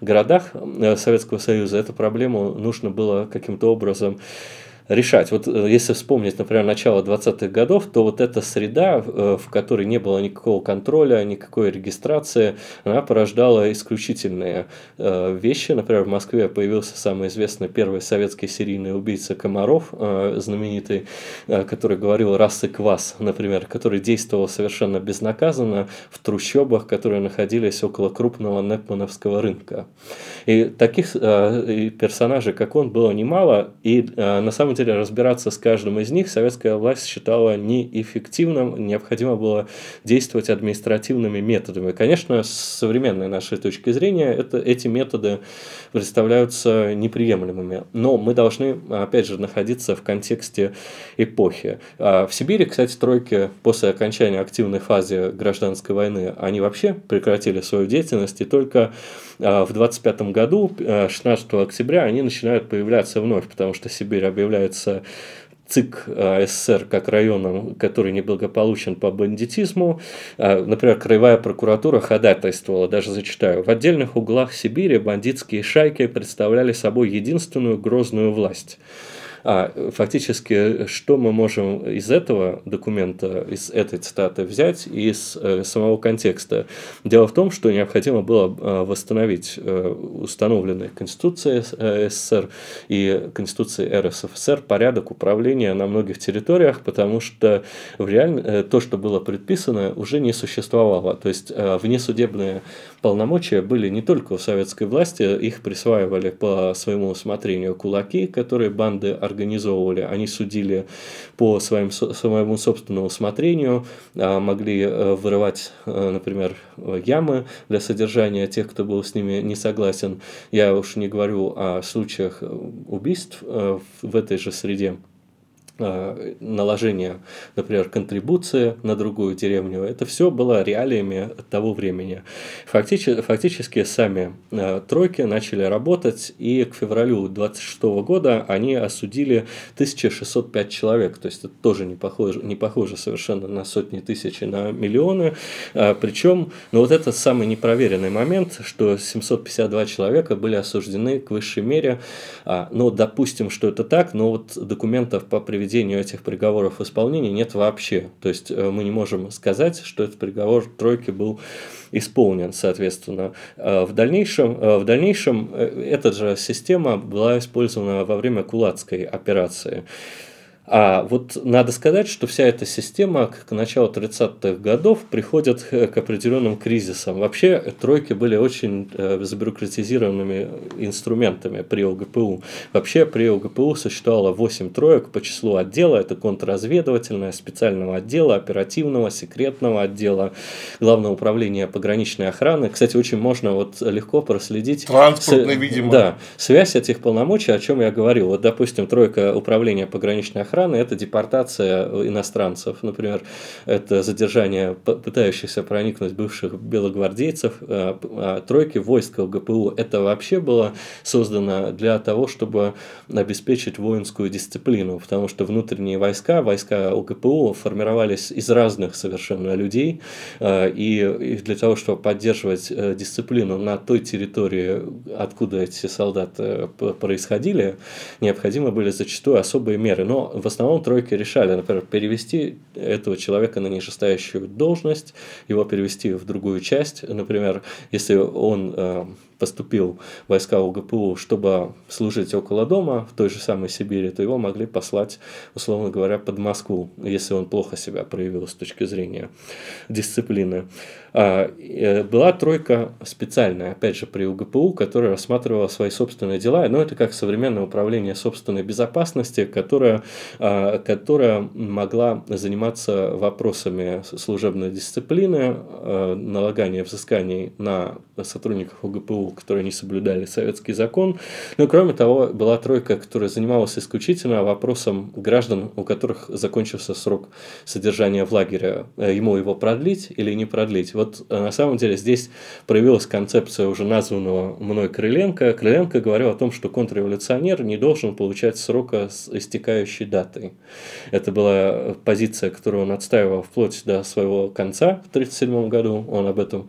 городах э, Советского Союза. Эту проблему нужно было каким-то образом решать. Вот э, если вспомнить, например, начало 20-х годов, то вот эта среда, э, в которой не было никакого контроля, никакой регистрации, она порождала исключительные э, вещи. Например, в Москве появился самый известный первый советский серийный убийца Комаров, знаменитый, который говорил «раз и квас», например, который действовал совершенно безнаказанно в трущобах, которые находились около крупного Непмановского рынка. И таких персонажей, как он, было немало, и на самом деле разбираться с каждым из них советская власть считала неэффективным, необходимо было действовать административными методами. Конечно, с современной нашей точки зрения это, эти методы представляются неприемлемыми, но мы должны, опять же, находиться в контексте эпохи. А в Сибири, кстати, тройки после окончания активной фазы гражданской войны, они вообще прекратили свою деятельность, и только а, в 25 году, 16 октября, они начинают появляться вновь, потому что Сибирь объявляется ЦИК СССР как районом, который неблагополучен по бандитизму. Например, Краевая прокуратура ходатайствовала, даже зачитаю, в отдельных углах Сибири бандитские шайки представляли собой единственную грозную власть. А фактически, что мы можем из этого документа, из этой цитаты взять, из э, самого контекста? Дело в том, что необходимо было э, восстановить э, установленные Конституцией СССР и Конституцией РСФСР порядок управления на многих территориях, потому что в реаль... то, что было предписано, уже не существовало. То есть внесудебные полномочия были не только у советской власти, их присваивали по своему усмотрению кулаки, которые банды организовали организовывали, они судили по своим, своему собственному усмотрению, а, могли э, вырывать, э, например, ямы для содержания тех, кто был с ними не согласен. Я уж не говорю о случаях э, убийств в этой же среде. Наложение, например, контрибуции на другую деревню, это все было реалиями того времени. Фактически, фактически сами э, тройки начали работать, и к февралю 26 года они осудили 1605 человек, то есть это тоже не похоже, не похоже совершенно на сотни тысяч и на миллионы. Э, Причем, ну вот это самый непроверенный момент, что 752 человека были осуждены к высшей мере, а, но допустим, что это так, но вот документов по приведению приведению этих приговоров в исполнение нет вообще. То есть э, мы не можем сказать, что этот приговор тройки был исполнен, соответственно. Э, в дальнейшем, э, в дальнейшем эта же система была использована во время Кулацкой операции. А вот надо сказать, что вся эта система к началу 30-х годов приходит к определенным кризисам. Вообще тройки были очень э, забюрократизированными инструментами при ОГПУ. Вообще при ОГПУ существовало 8 троек по числу отдела. Это контрразведывательное, специального отдела, оперативного, секретного отдела, главного управления пограничной охраны. Кстати, очень можно вот легко проследить... Транспортный, с... видимо. Да, связь этих полномочий, о чем я говорил. Вот, допустим, тройка управления пограничной охраны охраны – это депортация иностранцев. Например, это задержание пытающихся проникнуть бывших белогвардейцев. А, а тройки войск ЛГПУ – это вообще было создано для того, чтобы обеспечить воинскую дисциплину, потому что внутренние войска, войска ЛГПУ формировались из разных совершенно людей, а, и для того, чтобы поддерживать э, дисциплину на той территории, откуда эти солдаты э, происходили, необходимы были зачастую особые меры. Но в основном тройки решали, например, перевести этого человека на нижестоящую должность, его перевести в другую часть. Например, если он э, поступил в войска УГПУ, чтобы служить около дома в той же самой Сибири, то его могли послать, условно говоря, под Москву, если он плохо себя проявил с точки зрения дисциплины. А, э, была тройка специальная, опять же, при УГПУ, которая рассматривала свои собственные дела, но это как современное управление собственной безопасности, которая, которая могла заниматься вопросами служебной дисциплины, а, налагания взысканий на сотрудников УГПУ которые не соблюдали советский закон. Но кроме того, была тройка, которая занималась исключительно вопросом граждан, у которых закончился срок содержания в лагере. Э, ему его продлить или не продлить. Вот э, на самом деле здесь проявилась концепция уже названного мной Крыленко. Крыленко говорил о том, что контрреволюционер не должен получать срока с истекающей датой. Это была позиция, которую он отстаивал вплоть до своего конца в 1937 году. Он об этом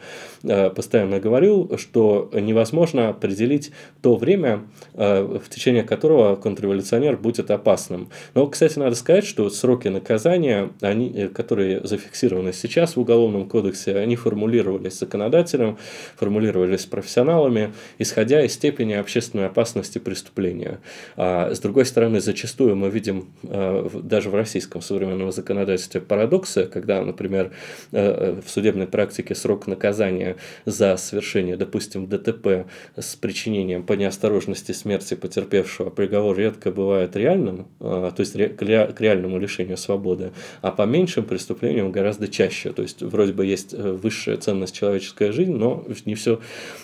постоянно говорил, что невозможно определить то время, э, в течение которого контрреволюционер будет опасным. Но, кстати, надо сказать, что сроки наказания, они, э, которые зафиксированы сейчас в Уголовном кодексе, они формулировались законодателем, формулировались профессионалами, исходя из степени общественной опасности преступления. А с другой стороны, зачастую мы видим э, даже в российском современном законодательстве парадоксы, когда, например, в судебной практике срок наказания за совершение, допустим, ДТП с причинением по неосторожности смерти потерпевшего приговор редко бывает реальным, а, то есть к реальному лишению свободы, а по меньшим преступлениям гораздо чаще. То есть вроде бы есть э, высшая ценность человеческая жизнь, но не все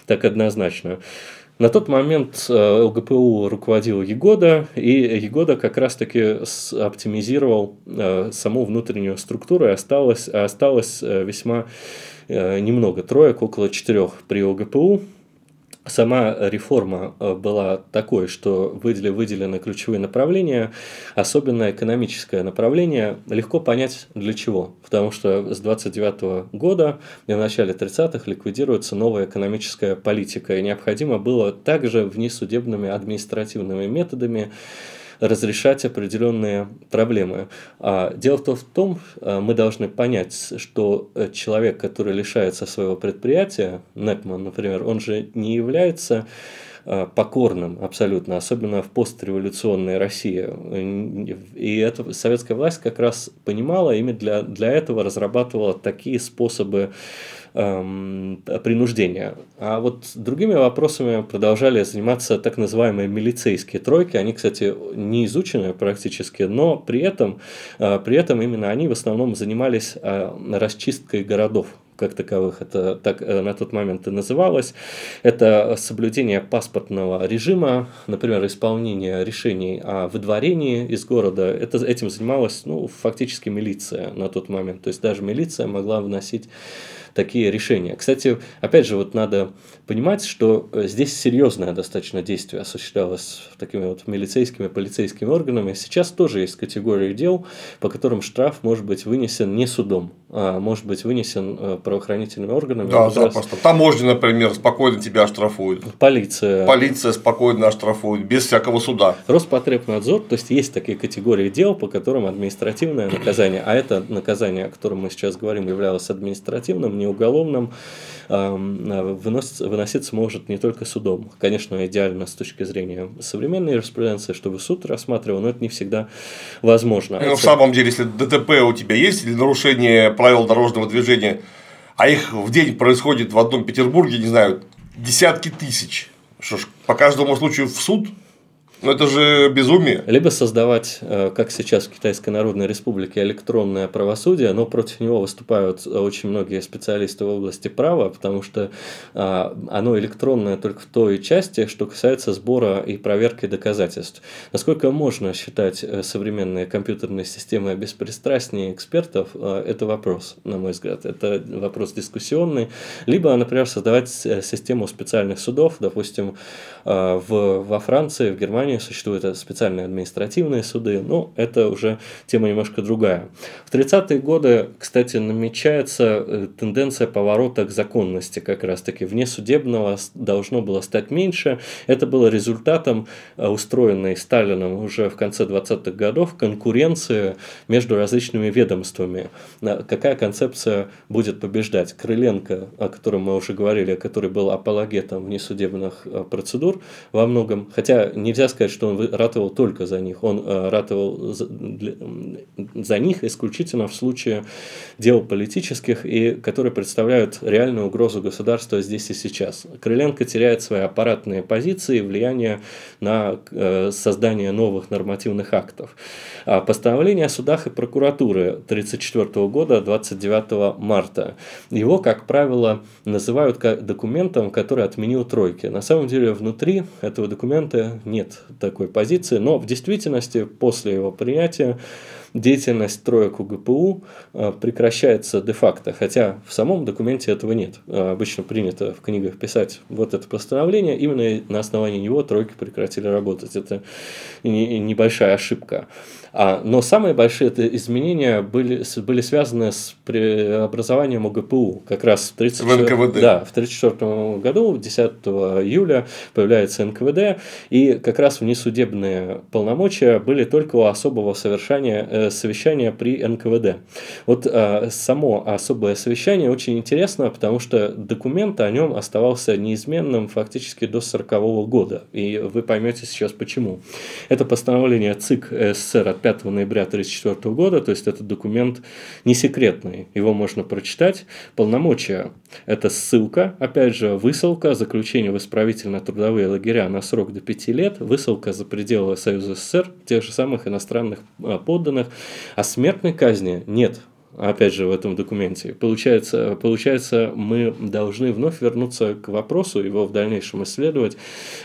так однозначно. На тот момент э, ЛГПУ руководил Егода, и Егода как раз-таки оптимизировал э, саму внутреннюю структуру, и осталось, осталось весьма немного троек, около четырех при ОГПУ, Сама реформа э, была такой, что были выделены ключевые направления, особенно экономическое направление. Легко понять для чего. Потому что с 29 года и в начале 30-х ликвидируется новая экономическая политика. И необходимо было также внесудебными административными методами разрешать определенные проблемы. А дело в том, а, мы должны понять, что э, человек, который лишается своего предприятия, Непман, например, он же не является а, покорным абсолютно, особенно в постреволюционной России. И эта советская власть как раз понимала, именно для, для этого разрабатывала такие способы эм, принуждения. А вот другими вопросами продолжали заниматься так называемые милицейские тройки. Они, кстати, не изучены практически, но при этом, э, при этом именно они в основном занимались э, расчисткой городов как таковых, это так э, на тот момент и называлось. Это соблюдение паспортного режима, например, исполнение решений о выдворении из города. Это, этим занималась ну, фактически милиция на тот момент. То есть даже милиция могла вносить такие решения. Кстати, опять же, вот надо понимать, что э, здесь серьезное достаточно действие осуществлялось такими вот милицейскими, полицейскими органами. Сейчас тоже есть категории дел, по которым штраф может быть вынесен не судом, а может быть вынесен э, правоохранительными органами. Да, запросто. Таможня, например, спокойно тебя оштрафует. Полиция. Полиция спокойно оштрафует, без всякого суда. Роспотребнадзор, то есть есть такие категории дел, по которым административное наказание, а это наказание, о котором мы сейчас говорим, являлось административным, не уголовным, выносится, выноситься может не только судом. Конечно, идеально с точки зрения современной юриспруденции, чтобы суд рассматривал, но это не всегда возможно. Ну, в самом деле, если ДТП у тебя есть или нарушение правил дорожного движения, а их в день происходит в одном Петербурге, не знаю, десятки тысяч, что ж, по каждому случаю в суд – ну это же безумие. Либо создавать, э, как сейчас в Китайской Народной Республике, электронное правосудие, но против него выступают очень многие специалисты в области права, потому что а, оно электронное только в той части, что касается сбора и проверки доказательств. Насколько можно считать э, современные компьютерные системы беспристрастнее экспертов, э, это вопрос, на мой взгляд. Это вопрос дискуссионный. Либо, например, создавать систему специальных судов, допустим, в, во Франции, в Германии, Германии существуют специальные административные суды, но это уже тема немножко другая. В 30-е годы, кстати, намечается э, тенденция поворота к законности как раз-таки. Внесудебного должно было стать меньше. Это было результатом э, устроенной Сталином уже в конце 20-х годов конкуренции между различными ведомствами. Какая концепция будет побеждать? Крыленко, о котором мы уже говорили, который был апологетом внесудебных э, процедур во многом, хотя нельзя сказать, сказать, что он ратовал только за них. Он э, ратовал за, них исключительно в случае дел политических, и которые представляют реальную угрозу государства здесь и сейчас. Крыленко теряет свои аппаратные позиции и влияние на э, создание новых нормативных актов. А постановление о судах и прокуратуры 1934 года 29 марта. Его, как правило, называют документом, который отменил тройки. На самом деле внутри этого документа нет такой позиции, но в действительности после его принятия деятельность троек УГПУ э, прекращается де-факто, хотя в самом документе этого нет. Э, обычно принято в книгах писать вот это постановление, именно на основании него тройки прекратили работать. Это небольшая ошибка. А, но самые большие изменения были, были связаны с преобразованием ОГПУ. Как раз в 1934 да, в 1934 году, 10 июля, появляется НКВД, и как раз внесудебные полномочия были только у особого совершения, совещания при НКВД. Вот э, само особое совещание очень интересно, потому что документ о нем оставался неизменным фактически до 1940 года. И вы поймете сейчас почему. Это постановление ЦИК СССР от 5 ноября 1934 года, то есть этот документ не секретный, его можно прочитать. Полномочия – это ссылка, опять же, высылка, заключение в исправительно-трудовые лагеря на срок до 5 лет, высылка за пределы Союза СССР, тех же самых иностранных а, подданных, а смертной казни? Нет опять же, в этом документе. Получается, получается, мы должны вновь вернуться к вопросу, его в дальнейшем исследовать.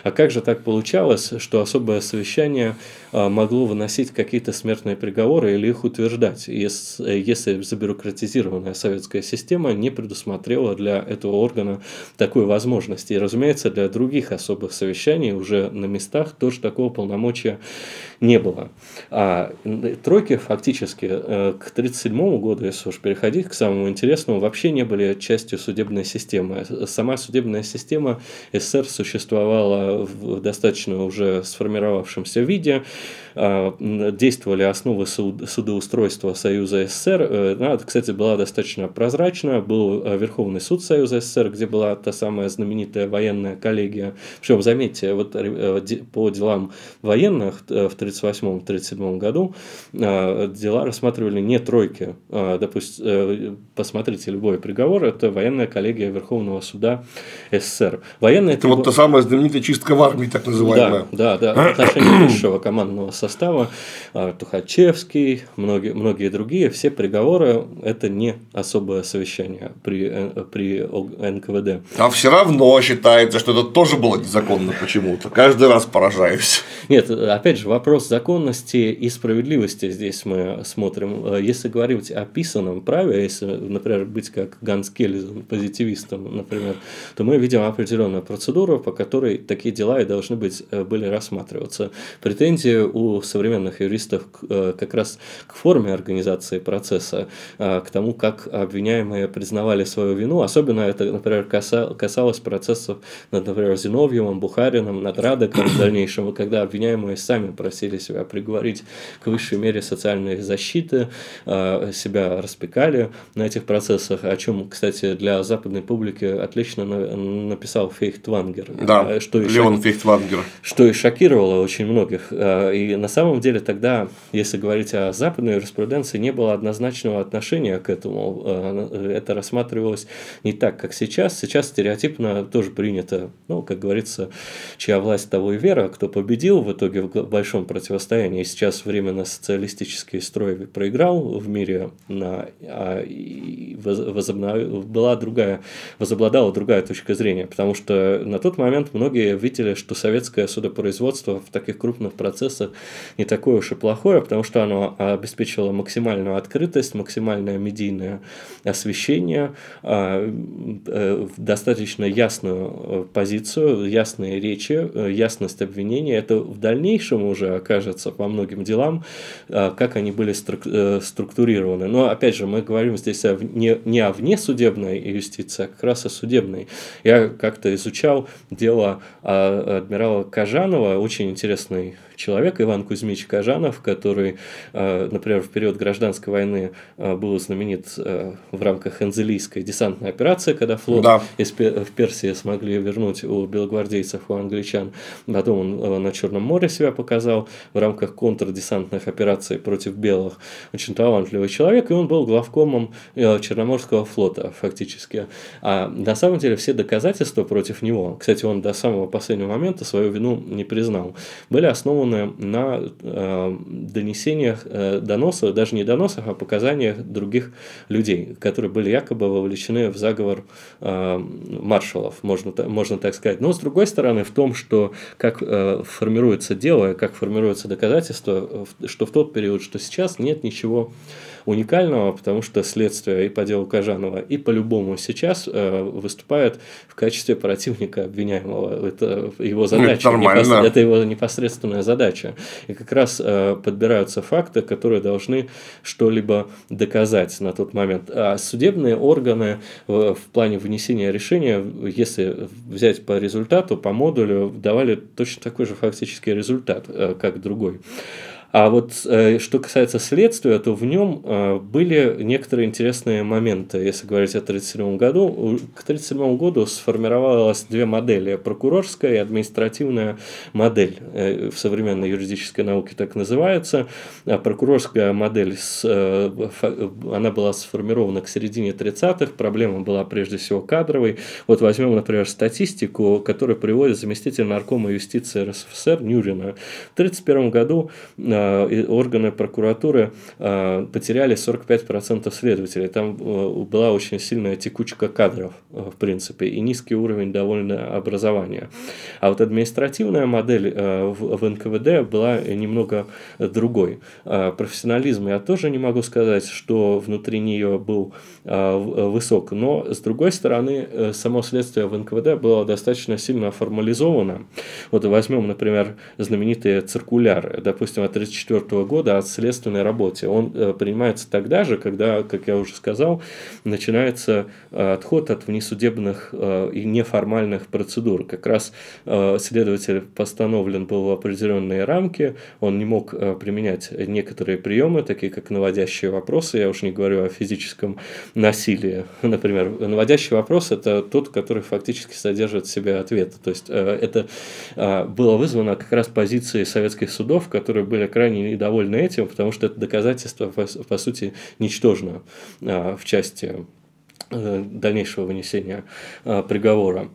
А как же так получалось, что особое совещание а, могло выносить какие-то смертные приговоры или их утверждать, если, если забюрократизированная советская система не предусмотрела для этого органа такой возможности. И, разумеется, для других особых совещаний уже на местах тоже такого полномочия не было. А тройки фактически э, к 1937 году, если уж переходить к самому интересному, вообще не были частью судебной системы. Сама судебная система СССР существовала в достаточно уже сформировавшемся виде. А, действовали основы судоустройства Союза СССР. Э, она, кстати, была достаточно прозрачна. Был э, Верховный суд Союза СССР, где была та самая знаменитая военная коллегия. Причем, заметьте, вот э, по делам военных в 1938-1937 году дела рассматривали не тройки. Допустим, посмотрите любой приговор, это военная коллегия Верховного суда СССР. Военная это вот та самая знаменитая чистка в армии, так называемая. Да, да, да. Отношение высшего командного состава состава, а, Тухачевский, многие, многие другие, все приговоры – это не особое совещание при, э, при НКВД. А все равно считается, что это тоже было незаконно почему-то. Каждый раз поражаюсь. Нет, опять же, вопрос законности и справедливости здесь мы смотрим. Если говорить о писанном праве, если, например, быть как Ганс Келлизен, позитивистом, например, то мы видим определенную процедуру, по которой такие дела и должны быть, э, были рассматриваться. Претензии у современных юристов э, как раз к форме организации процесса, э, к тому, как обвиняемые признавали свою вину. Особенно это, например, касалось процессов над, например, Зиновьевым, Бухарином, над Радоком в дальнейшем, когда обвиняемые сами просили себя приговорить к высшей мере социальной защиты, э, себя распекали на этих процессах, о чем, кстати, для западной публики отлично написал Фейхтвангер. Да, что Леон. Фейхтвангер. Что и шокировало очень многих. И на самом деле тогда, если говорить о западной юриспруденции, не было однозначного отношения к этому. Э, это рассматривалось не так, как сейчас. Сейчас стереотипно тоже принято, ну, как говорится, чья власть того и вера, кто победил в итоге в большом противостоянии. Сейчас временно социалистический строй проиграл в мире, на, а возобнов... была другая, возобладала другая точка зрения, потому что на тот момент многие видели, что советское судопроизводство в таких крупных процессах не такое уж и плохое, потому что оно обеспечило максимальную открытость, максимальное медийное освещение, а, э, достаточно ясную э, позицию, ясные речи, э, ясность обвинения. Это в дальнейшем уже окажется по многим делам, а, как они были структурированы. Но опять же, мы говорим здесь не, не о внесудебной юстиции, а как раз о судебной. Я как-то изучал дело а, адмирала Кажанова, очень интересный человек, Иван Кузьмич Кажанов, который, э, например, в период гражданской войны э, был знаменит э, в рамках Энзелийской десантной операции, когда флот да. из в Персии смогли вернуть у белогвардейцев, у англичан. Потом он на Черном море себя показал в рамках контрдесантных операций против белых. Очень талантливый человек, и он был главкомом Черноморского флота фактически. А на самом деле все доказательства против него, кстати, он до самого последнего момента свою вину не признал, были основаны основаны на э, донесениях, э, доносах, даже не доносах, а показаниях других людей, которые были якобы вовлечены в заговор э, маршалов, можно, можно так сказать. Но с другой стороны, в том, что как э, формируется дело, как формируется доказательство, что в тот период, что сейчас, нет ничего уникального, потому что следствие и по делу Кажанова, и по-любому сейчас э, выступает в качестве противника обвиняемого. Это его задача, это, непос... это его непосредственная задача. И как раз э, подбираются факты, которые должны что-либо доказать на тот момент. А судебные органы в, в плане вынесения решения, если взять по результату, по модулю, давали точно такой же фактический результат, э, как другой. А вот э, что касается следствия, то в нем э, были некоторые интересные моменты. Если говорить о 1937 году, к 1937 году сформировалось две модели. Прокурорская и административная модель. Э, в современной юридической науке так называется. А прокурорская модель, она была сформирована к середине 30-х. Проблема была прежде всего кадровой. Вот возьмем, например, статистику, которую приводит заместитель наркома юстиции РСФСР Нюрина. В 1931 году органы прокуратуры потеряли 45% следователей. Там была очень сильная текучка кадров, в принципе, и низкий уровень довольно образования. А вот административная модель в НКВД была немного другой. Профессионализм я тоже не могу сказать, что внутри нее был высок, но с другой стороны, само следствие в НКВД было достаточно сильно формализовано. Вот возьмем, например, знаменитый циркуляр, допустим, от 1934 года о следственной работе. Он э, принимается тогда же, когда, как я уже сказал, начинается э, отход от внесудебных э, и неформальных процедур. Как раз следователь постановлен был в определенные рамки, он не мог применять некоторые приемы, такие как наводящие вопросы, я уж не говорю о физическом насилии. Например, наводящий вопрос – это тот, который фактически содержит в себе ответ. То есть это было вызвано как раз позицией советских судов, которые были крайне недовольны этим, потому что это доказательство, по, сути, ничтожно а, в части э, дальнейшего вынесения а, приговора.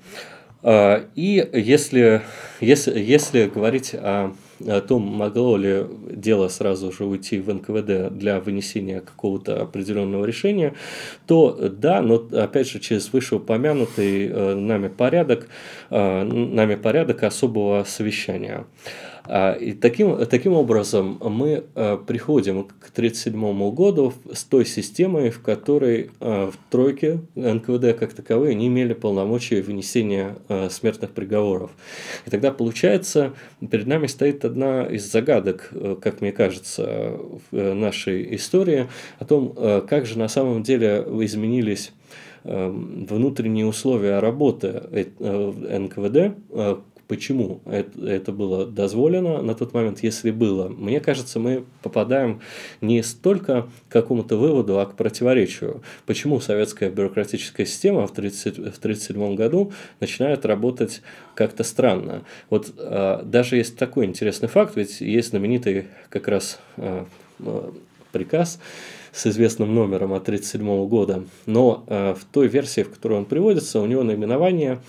А, и если, если, если говорить о о том, могло ли дело сразу же уйти в НКВД для вынесения какого-то определенного решения, то да, но опять же через вышеупомянутый э, нами порядок, э, нами порядок особого совещания. А, и таким, таким образом мы э, приходим к 1937 году с той системой, в которой в тройке НКВД как таковые не имели полномочий вынесения смертных приговоров. И тогда получается, перед нами стоит одна из загадок, э, как мне кажется, э, нашей истории о том, э, как же на самом деле изменились внутренние условия работы НКВД Почему это было дозволено на тот момент, если было? Мне кажется, мы попадаем не столько к какому-то выводу, а к противоречию. Почему советская бюрократическая система в 1937 году начинает работать как-то странно? Вот а, даже есть такой интересный факт, ведь есть знаменитый как раз а, а, приказ, с известным номером от 1937 года, но э, в той версии, в которой он приводится, у него наименование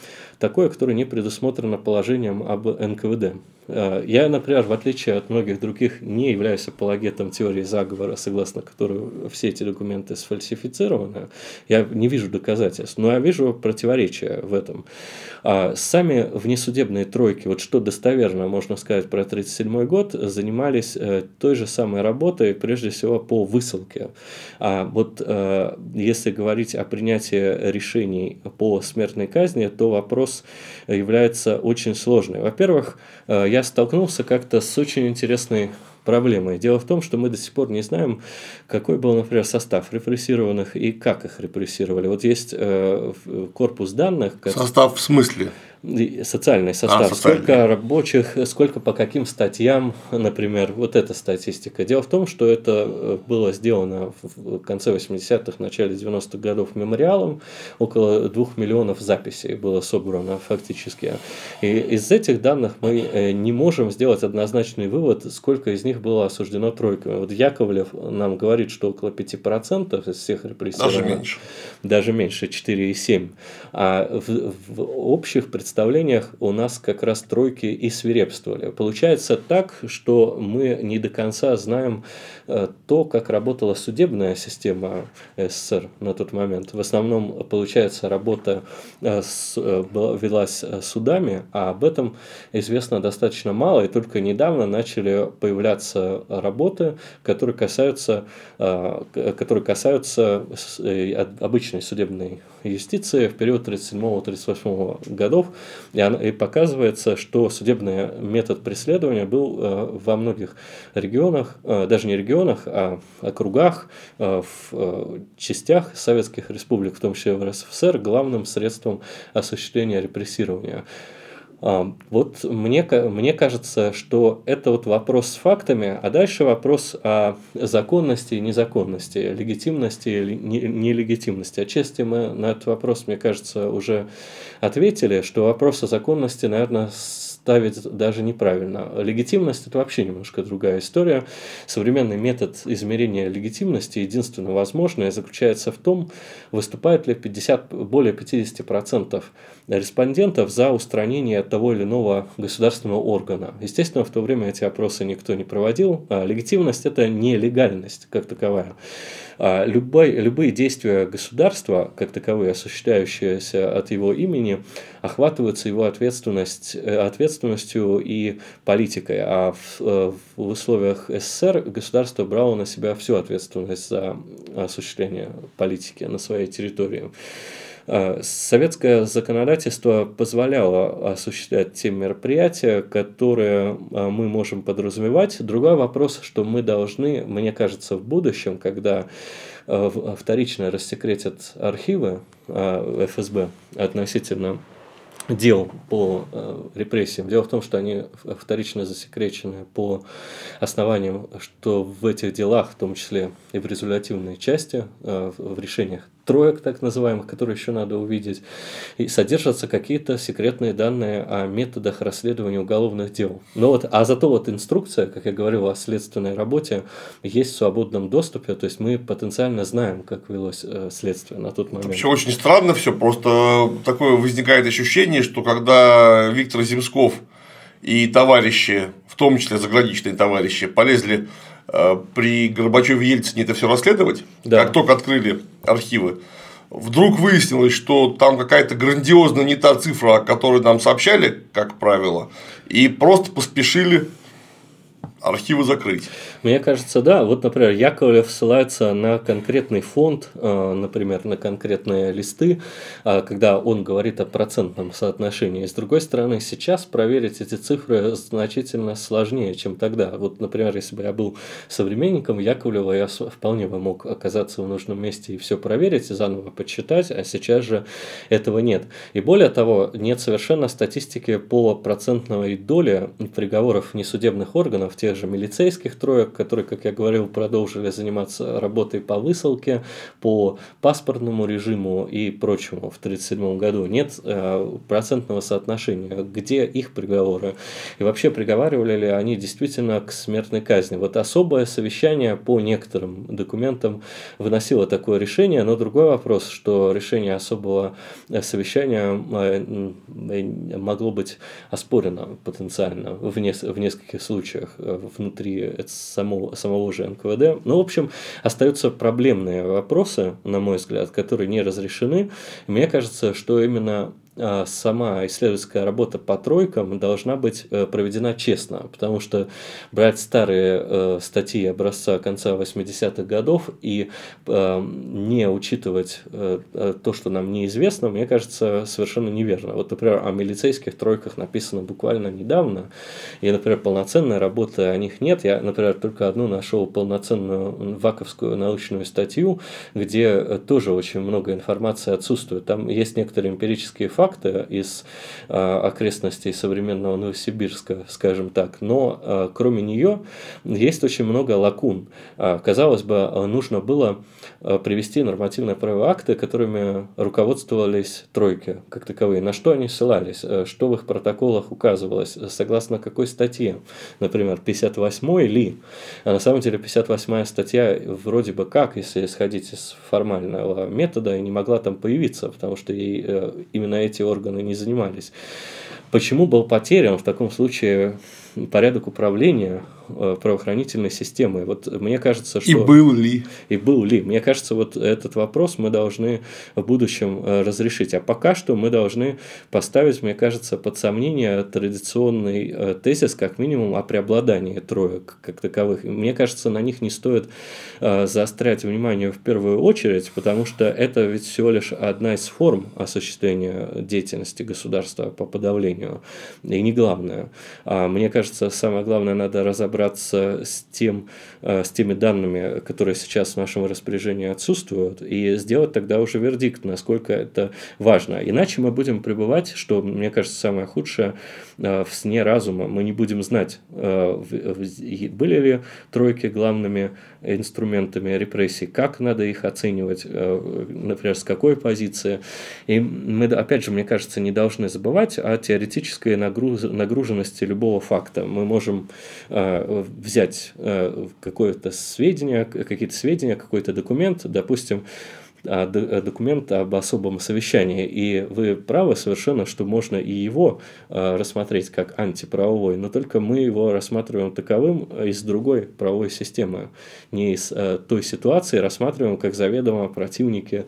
такое, которое не предусмотрено положением об НКВД. Э, я, например, в отличие от многих других, не являюсь апологетом теории заговора, согласно которой все эти документы сфальсифицированы. Я не вижу доказательств, но я вижу противоречия в этом. А сами внесудебные тройки, вот что достоверно можно сказать про 1937 год, занимались э, той же самой работой, прежде всего по высылке. А вот э, если говорить о принятии решений по смертной казни, то вопрос является очень сложный. Во-первых, я столкнулся как-то с очень интересной проблемой. Дело в том, что мы до сих пор не знаем, какой был, например, состав репрессированных и как их репрессировали. Вот есть э, корпус данных. Как... Состав в смысле? Социальный состав, а, сколько рабочих, сколько по каким статьям, например, вот эта статистика. Дело в том, что это э, было сделано в конце 80-х, начале 90-х годов мемориалом, около 2 миллионов записей было собрано фактически. И из этих данных мы э, не можем сделать однозначный вывод, сколько из них было осуждено тройками. Вот Яковлев нам говорит, что около 5% из всех репрессированных. Даже меньше. Даже меньше, 4,7%. А в, в общих представлениях представлениях у нас как раз тройки и свирепствовали. Получается так, что мы не до конца знаем э, то, как работала судебная система СССР на тот момент. В основном, получается, работа э, э, велась судами, а об этом известно достаточно мало, и только недавно начали появляться работы, которые касаются, которые касаются обычной судебной юстиции в период 1937-1938 годов, и, она, и показывается, что судебный метод преследования был э, во многих регионах, э, даже не регионах, а округах, э, в э, частях советских республик, в том числе в РСФСР, главным средством осуществления репрессирования. А, вот мне, мне кажется, что это вот вопрос с фактами, а дальше вопрос о законности и незаконности, легитимности или нелегитимности. Отчасти мы на этот вопрос, мне кажется, уже ответили, что вопрос о законности, наверное, ставить даже неправильно. Легитимность – это вообще немножко другая история. Современный метод измерения легитимности, единственно возможное, заключается в том, выступает ли 50, более 50% респондентов за устранение того или иного государственного органа. Естественно, в то время эти опросы никто не проводил. А легитимность – это не легальность как таковая. А любой, любые действия государства, как таковые, осуществляющиеся от его имени, охватываются его ответственность, э, ответственностью и политикой. А в, э, в условиях СССР государство брало на себя всю ответственность за осуществление политики на своей территории. А, советское законодательство позволяло осуществлять те мероприятия, которые а, мы можем подразумевать. Другой вопрос, что мы должны, мне кажется, в будущем, когда а, вторично рассекретят архивы ФСБ относительно дел по э, репрессиям. Дело в том, что они вторично засекречены по основаниям, что в этих делах, в том числе и в результативной части, э, в решениях троек так называемых, которые еще надо увидеть, и содержатся какие-то секретные данные о методах расследования уголовных дел. Но вот, а зато вот инструкция, как я говорил о следственной работе, есть в свободном доступе, то есть мы потенциально знаем, как велось э, следствие на тот момент. Вообще очень странно все, просто такое возникает ощущение, что когда Виктор Земсков и товарищи, в том числе заграничные товарищи, полезли при Горбачеве Ельцине это все расследовать, да. как только открыли архивы, вдруг выяснилось, что там какая-то грандиозная не та цифра, о которой нам сообщали, как правило, и просто поспешили архивы закрыть. Мне кажется, да. Вот, например, Яковлев ссылается на конкретный фонд, э, например, на конкретные листы, э, когда он говорит о процентном соотношении. С другой стороны, сейчас проверить эти цифры значительно сложнее, чем тогда. Вот, например, если бы я был современником Яковлева, я вполне бы мог оказаться в нужном месте и все проверить, и заново подсчитать, а сейчас же этого нет. И более того, нет совершенно статистики по процентной доле приговоров несудебных органов, тех же милицейских троек, которые, как я говорил, продолжили заниматься работой по высылке, по паспортному режиму и прочему в 1937 году. Нет э, процентного соотношения, где их приговоры. И вообще приговаривали ли они действительно к смертной казни. Вот особое совещание по некоторым документам выносило такое решение, но другой вопрос, что решение особого совещания э, могло быть оспорено потенциально в, нес в нескольких случаях э, внутри самого, самого же НКВД. Ну, в общем, остаются проблемные вопросы, на мой взгляд, которые не разрешены. мне кажется, что именно сама исследовательская работа по тройкам должна быть э, проведена честно, потому что брать старые э, статьи образца конца 80-х годов и э, не учитывать то, что нам неизвестно, мне кажется, совершенно неверно. Вот, например, о милицейских тройках написано буквально недавно, и, например, полноценной работы о них нет. Я, например, только одну нашел полноценную ваковскую научную статью, где тоже очень много информации отсутствует. Там есть некоторые эмпирические факты, факты из а, окрестностей современного Новосибирска, скажем так, но а, кроме нее есть очень много лакун. А, казалось бы, нужно было привести нормативные правовые акты, которыми руководствовались тройки как таковые. На что они ссылались, что в их протоколах указывалось, согласно какой статье, например, 58 ли. А на самом деле 58 статья вроде бы как, если исходить из формального метода, и не могла там появиться, потому что ей э, именно эти эти органы не занимались. Почему был потерян в таком случае порядок управления правоохранительной системы. Вот мне кажется, что... И был ли? И был ли. Мне кажется, вот этот вопрос мы должны в будущем э, разрешить. А пока что мы должны поставить, мне кажется, под сомнение традиционный э, тезис, как минимум, о преобладании троек как таковых. Мне кажется, на них не стоит заострять внимание в первую очередь, потому что это ведь всего лишь одна из форм осуществления деятельности государства по подавлению. И не главное. А мне кажется, самое главное, надо разобраться разобраться с, тем, с теми данными, которые сейчас в нашем распоряжении отсутствуют, и сделать тогда уже вердикт, насколько это важно. Иначе мы будем пребывать, что, мне кажется, самое худшее, в сне разума. Мы не будем знать, были ли тройки главными инструментами репрессий, как надо их оценивать, например, с какой позиции. И мы, опять же, мне кажется, не должны забывать о теоретической нагруженности любого факта. Мы можем э, взять э, какое-то сведение, какие-то сведения, какой-то документ, допустим, документ об особом совещании. И вы правы совершенно, что можно и его э, рассмотреть как антиправовой, но только мы его рассматриваем таковым из другой правовой системы, не из той ситуации, рассматриваем как заведомо противники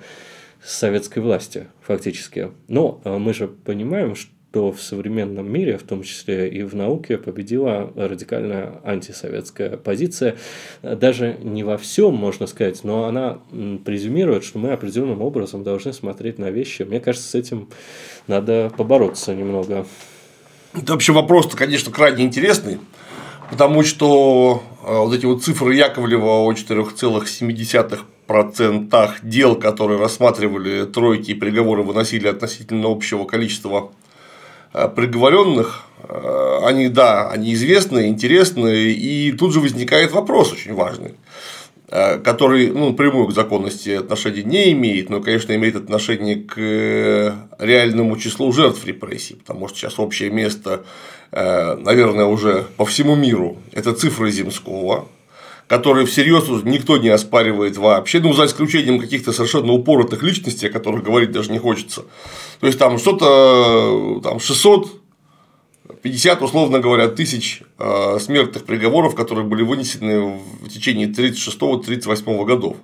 советской власти, фактически. Но э, мы же понимаем, что в современном мире, в том числе и в науке, победила радикальная антисоветская позиция. Даже не во всем, можно сказать, но она презюмирует, что мы определенным образом должны смотреть на вещи. Мне кажется, с этим надо побороться немного. Это вообще вопрос-то, конечно, крайне интересный, потому что э, вот эти вот цифры Яковлева о 4,7 процентах дел, которые рассматривали тройки и приговоры выносили относительно общего количества приговоренных, э, они, да, они известны, интересны, и тут же возникает вопрос очень важный, э, который ну, напрямую к законности отношения не имеет, но, конечно, имеет отношение к реальному числу жертв репрессий, потому что сейчас общее место, наверное, уже по всему миру – это цифры Земского, которые всерьез никто не оспаривает вообще, ну, за исключением каких-то совершенно упоротых личностей, о которых говорить даже не хочется. То есть, там что-то там 600 50, условно говоря, тысяч э, смертных приговоров, которые были вынесены в течение 36-38 годов.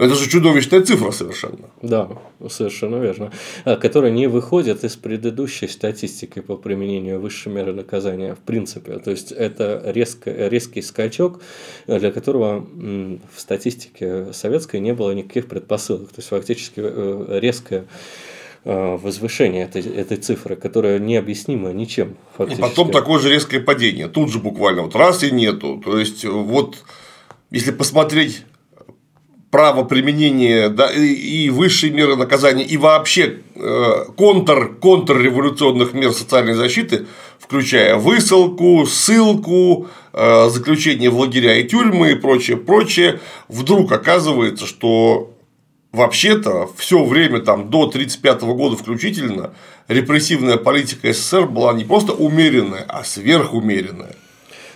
Это же чудовищная цифра совершенно. Да, совершенно верно. А, которая не выходит из предыдущей статистики по применению высшей меры наказания в принципе. То есть это резко, резкий скачок, для которого в статистике советской не было никаких предпосылок. То есть фактически э, резкое э, возвышение этой, этой цифры, которая необъяснимо ничем. Фактически. И потом такое же резкое падение. Тут же буквально вот раз и нету. То есть вот если посмотреть право применения да, и высшей меры наказания, и вообще э, контр, контрреволюционных мер социальной защиты, включая высылку, ссылку, э, заключение в лагеря и тюрьмы и прочее, прочее, вдруг оказывается, что вообще-то все время там, до 1935 года включительно репрессивная политика СССР была не просто умеренная, а сверхумеренная.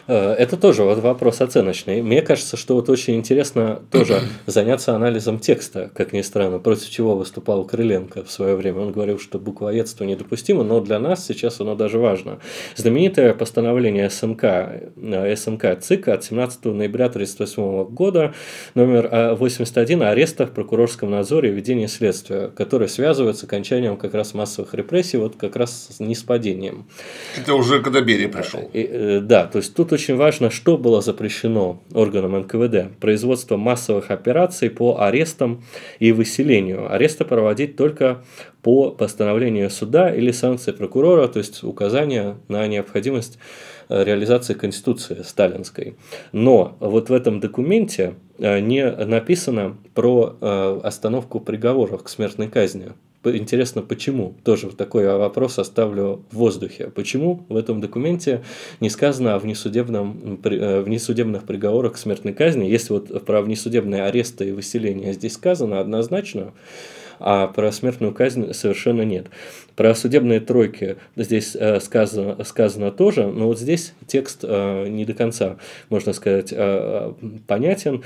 Э, это тоже вот вопрос оценочный. Мне кажется, что вот очень интересно тоже заняться анализом текста, как ни странно, против чего выступал Крыленко в свое время. Он говорил, что буквоедство недопустимо, но для нас сейчас оно даже важно. Знаменитое постановление СМК, э, СМК ЦИК от 17 ноября 1938 года, номер 81 о арестах, прокурорском надзоре и ведении следствия, которое связывает с окончанием как раз массовых репрессий, вот как раз с неспадением. Это уже когда Берия пришел. И, э, да, то есть тут очень важно, что было запрещено органам НКВД. Производство массовых операций по арестам и выселению. Аресты проводить только по постановлению суда или санкции прокурора, то есть указание на необходимость э, реализации Конституции сталинской. Но вот в этом документе э, не написано про э, остановку приговоров к смертной казни. Интересно, почему? Тоже такой вопрос оставлю в воздухе. Почему в этом документе не сказано о внесудебном, э, внесудебных приговорах к смертной казни? Если вот про внесудебные аресты и выселения здесь сказано однозначно, а про смертную казнь совершенно нет. Про судебные тройки здесь э, сказано, сказано тоже, но вот здесь текст э, не до конца, можно сказать, э, понятен.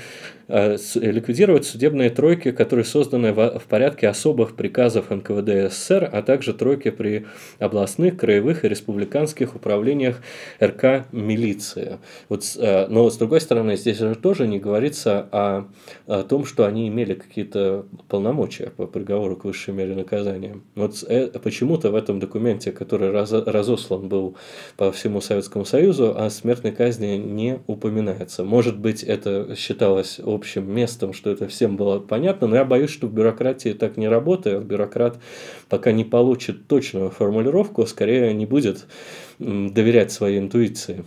Ликвидировать судебные тройки, которые созданы в порядке особых приказов НКВД СССР, а также тройки при областных, краевых и республиканских управлениях РК милиции. Вот, но с другой стороны, здесь же тоже не говорится о, о том, что они имели какие-то полномочия по приговору к высшей мере наказания. Вот почему почему-то в этом документе, который раз, разослан был по всему Советскому Союзу, о смертной казни не упоминается. Может быть, это считалось общим местом, что это всем было понятно, но я боюсь, что в бюрократии так не работает. Бюрократ, пока не получит точную формулировку, скорее не будет доверять своей интуиции.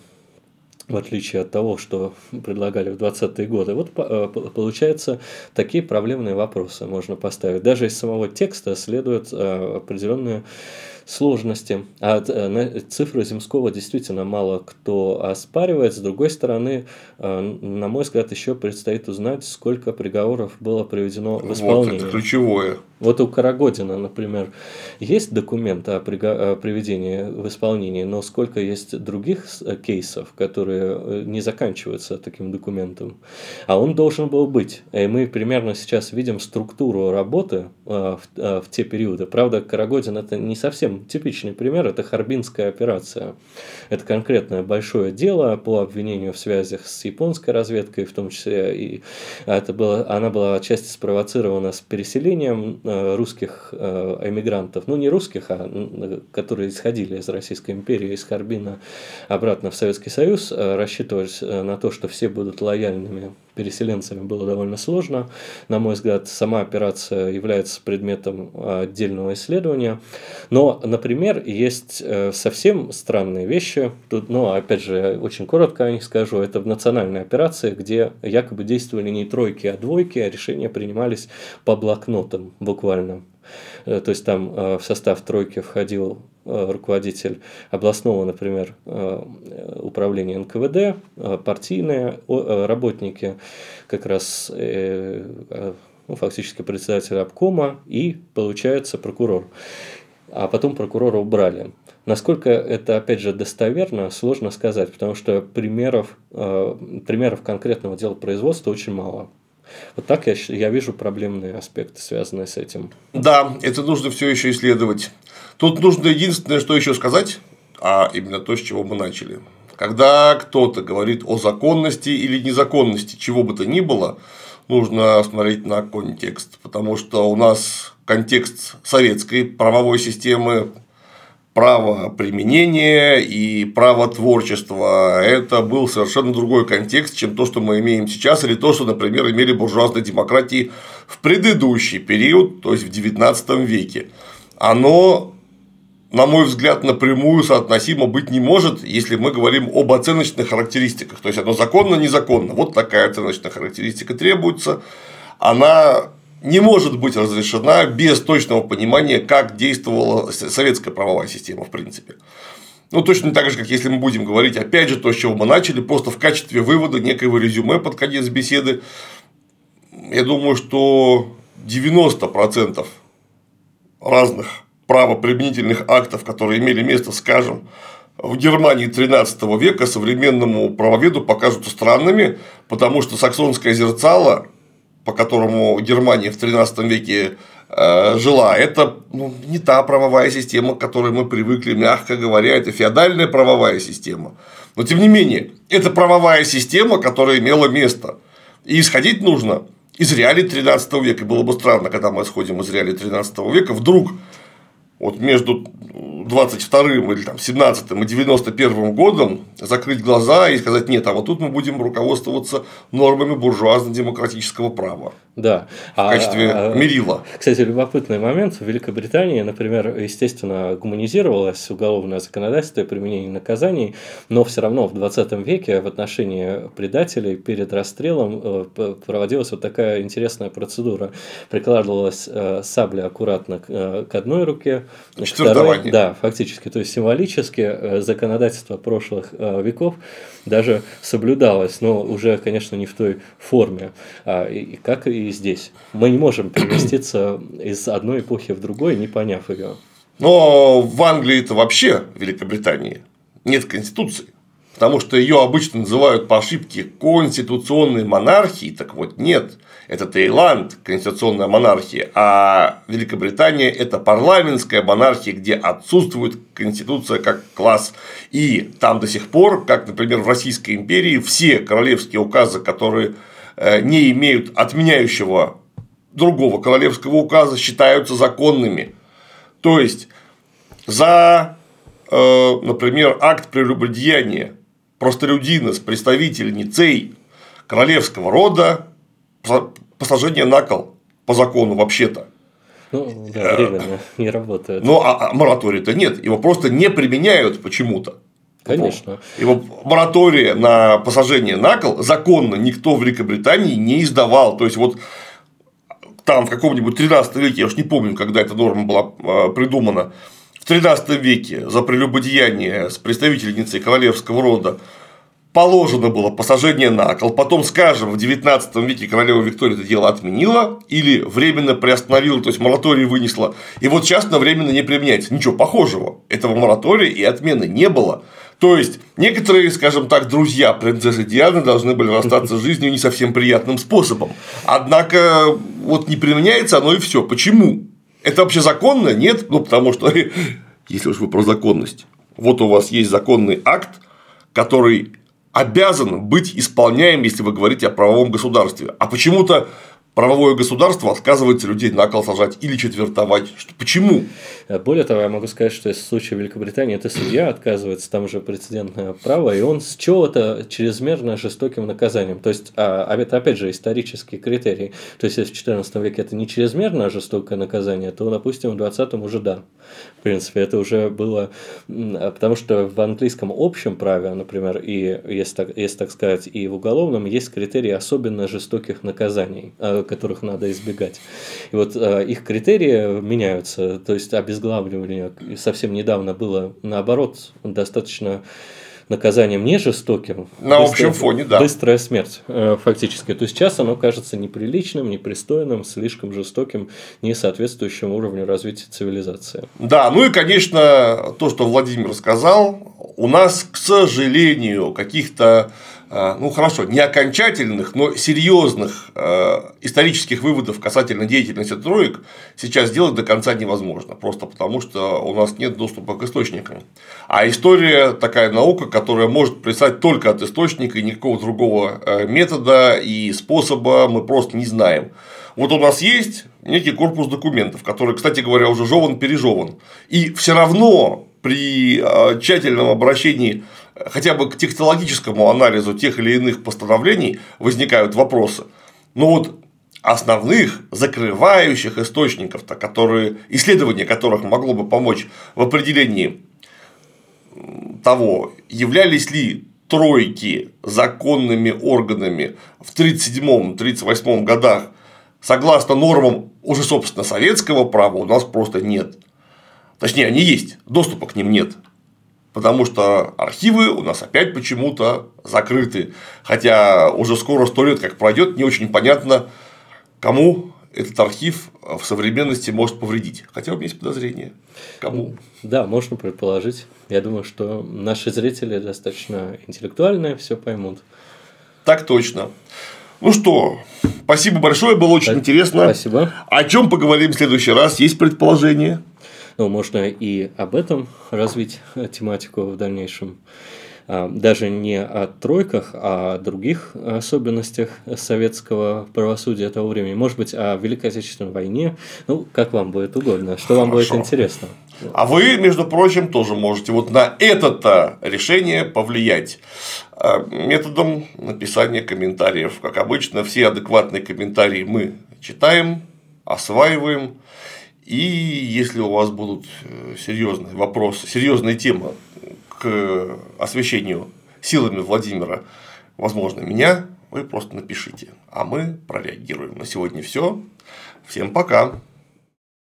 В отличие от того, что предлагали в 20-е годы. Вот э, получается, такие проблемные вопросы можно поставить. Даже из самого текста следует э, определенные сложности. А э, цифры Земского действительно мало кто оспаривает. С другой стороны, э, на мой взгляд, еще предстоит узнать, сколько приговоров было приведено в исполнение. Вот это ключевое. Вот у Карагодина, например, есть документ о приведении в исполнение, но сколько есть других э, кейсов, которые не заканчиваются таким документом. А он должен был быть. И мы примерно сейчас видим структуру работы в, в те периоды. Правда, Карагодин это не совсем типичный пример – это Харбинская операция. Это конкретное большое дело по обвинению в связях с японской разведкой, в том числе и это было, она была отчасти спровоцирована с переселением э, русских э, эмигрантов, ну не русских, а которые исходили из Российской империи, из Харбина обратно в Советский Союз, э, рассчитывались на то, что все будут лояльными переселенцами было довольно сложно. На мой взгляд, сама операция является предметом отдельного исследования. Но, например, есть э, совсем странные вещи. Тут, ну, опять же, очень коротко о них скажу. Это в национальной операции, где якобы действовали не тройки, а двойки, а решения принимались по блокнотам буквально. Э, то есть там э, в состав тройки входил руководитель областного, например, управления НКВД, партийные работники, как раз ну, фактически председатель обкома и, получается, прокурор. А потом прокурора убрали. Насколько это, опять же, достоверно, сложно сказать, потому что примеров, примеров конкретного дела производства очень мало. Вот так я, я вижу проблемные аспекты, связанные с этим. Да, это нужно все еще исследовать. Тут нужно единственное, что еще сказать, а именно то, с чего мы начали. Когда кто-то говорит о законности или незаконности чего бы то ни было, нужно смотреть на контекст, потому что у нас контекст советской правовой системы право применения и право творчества. Это был совершенно другой контекст, чем то, что мы имеем сейчас, или то, что, например, имели буржуазные демократии в предыдущий период, то есть в XIX веке. Оно, на мой взгляд, напрямую соотносимо быть не может, если мы говорим об оценочных характеристиках. То есть оно законно, незаконно. Вот такая оценочная характеристика требуется. Она не может быть разрешена без точного понимания, как действовала советская правовая система, в принципе. Ну, точно так же, как если мы будем говорить, опять же, то, с чего мы начали, просто в качестве вывода некоего резюме под конец беседы, я думаю, что 90% разных правоприменительных актов, которые имели место, скажем, в Германии XIII века современному правоведу покажутся странными, потому что саксонское зерцало по которому Германия в XIII веке э, жила, это ну, не та правовая система, к которой мы привыкли, мягко говоря, это феодальная правовая система. Но тем не менее, это правовая система, которая имела место. И исходить нужно из реалий XIII века. Было бы странно, когда мы исходим из реалий XIII века, вдруг вот между 22 или там, 17 и 91 годом закрыть глаза и сказать, нет, а вот тут мы будем руководствоваться нормами буржуазно-демократического права. Да. В а, качестве а, мерила. Кстати, любопытный момент. В Великобритании, например, естественно, гуманизировалось уголовное законодательство и применение наказаний, но все равно в 20 веке в отношении предателей перед расстрелом э, проводилась вот такая интересная процедура. Прикладывалась э, сабля аккуратно к одной руке. Второй, да, фактически. То есть символически законодательство прошлых веков даже соблюдалось, но уже, конечно, не в той форме, а, и, как и здесь. Мы не можем переместиться из одной эпохи в другую, не поняв ее. Но в Англии это вообще, в Великобритании, нет конституции. Потому что ее обычно называют по ошибке конституционной монархией, так вот нет. Это Таиланд, конституционная монархия, а Великобритания – это парламентская монархия, где отсутствует конституция как класс. И там до сих пор, как, например, в Российской империи, все королевские указы, которые э, не имеют отменяющего другого королевского указа, считаются законными. То есть, за, э, например, акт прелюбодеяния простолюдина с представительницей королевского рода посажение на кол по закону вообще-то. Ну, да, временно не работает. Ну, а, а моратория-то нет, его просто не применяют почему-то. Конечно. Его моратория на посажение на кол законно никто в Великобритании не издавал. То есть, вот там в каком-нибудь 13 веке, я уж не помню, когда эта норма была а, придумана, в 13 веке за прелюбодеяние с представительницей королевского рода положено было посажение на кол, потом, скажем, в 19 веке королева Виктория это дело отменила или временно приостановила, то есть мораторий вынесла, и вот сейчас на временно не применяется. Ничего похожего. Этого моратория и отмены не было. То есть, некоторые, скажем так, друзья принцессы Дианы должны были расстаться с жизнью не совсем приятным способом. Однако, вот не применяется оно и все. Почему? Это вообще законно? Нет? Ну, потому что, если уж вы про законность, вот у вас есть законный акт, который обязан быть исполняем, если вы говорите о правовом государстве. А почему-то правовое государство отказывается людей на кол сажать или четвертовать. Почему? Э, более того, я могу сказать, что если в случае Великобритании это судья отказывается, там уже прецедентное право, и он с чего-то чрезмерно жестоким наказанием. То есть, а, а это опять же исторический критерий. То есть, если в XIV веке это не чрезмерно жестокое наказание, то, допустим, в 20 уже да. В принципе, это уже было, а, потому что в английском общем праве, например, и если так, если так сказать, и в уголовном есть критерии особенно жестоких наказаний, а, которых надо избегать. И вот а, их критерии меняются, то есть обезглавливание совсем недавно было наоборот достаточно наказанием не жестоким. На быстрая, общем фоне, да. Быстрая смерть, э, фактически. То есть сейчас оно кажется неприличным, непристойным, слишком жестоким, не соответствующим уровню развития цивилизации. Да, ну и, конечно, то, что Владимир сказал, у нас, к сожалению, каких-то ну хорошо, не окончательных, но серьезных э, исторических выводов касательно деятельности троек сейчас сделать до конца невозможно, просто потому что у нас нет доступа к источникам. А история такая наука, которая может писать только от источника и никакого другого э, метода и способа мы просто не знаем. Вот у нас есть некий корпус документов, который, кстати говоря, уже жеван пережеван. И все равно при тщательном обращении хотя бы к технологическому анализу тех или иных постановлений возникают вопросы. Но вот основных закрывающих источников, которые, исследование которых могло бы помочь в определении того, являлись ли тройки законными органами в 1937-1938 годах согласно нормам уже, собственно, советского права, у нас просто нет. Точнее, они есть, доступа к ним нет потому что архивы у нас опять почему-то закрыты. Хотя уже скоро сто лет как пройдет, не очень понятно, кому этот архив в современности может повредить. Хотя у меня есть подозрение. Кому? Да, можно предположить. Я думаю, что наши зрители достаточно интеллектуальные, все поймут. Так точно. Ну что, спасибо большое, было очень так, интересно. Спасибо. О чем поговорим в следующий раз? Есть предположение? Но можно и об этом развить тематику в дальнейшем. А, даже не о тройках, а о других особенностях советского правосудия того времени. Может быть, о Великой Отечественной войне. Ну, как вам будет угодно, что Хорошо. вам будет интересно. А вы, между прочим, тоже можете вот на это решение повлиять а, методом написания комментариев. Как обычно, все адекватные комментарии мы читаем, осваиваем и если у вас будут э, серьезные вопросы, серьезные темы к освещению силами Владимира, возможно, меня, вы просто напишите, а мы прореагируем. На сегодня все. Всем пока.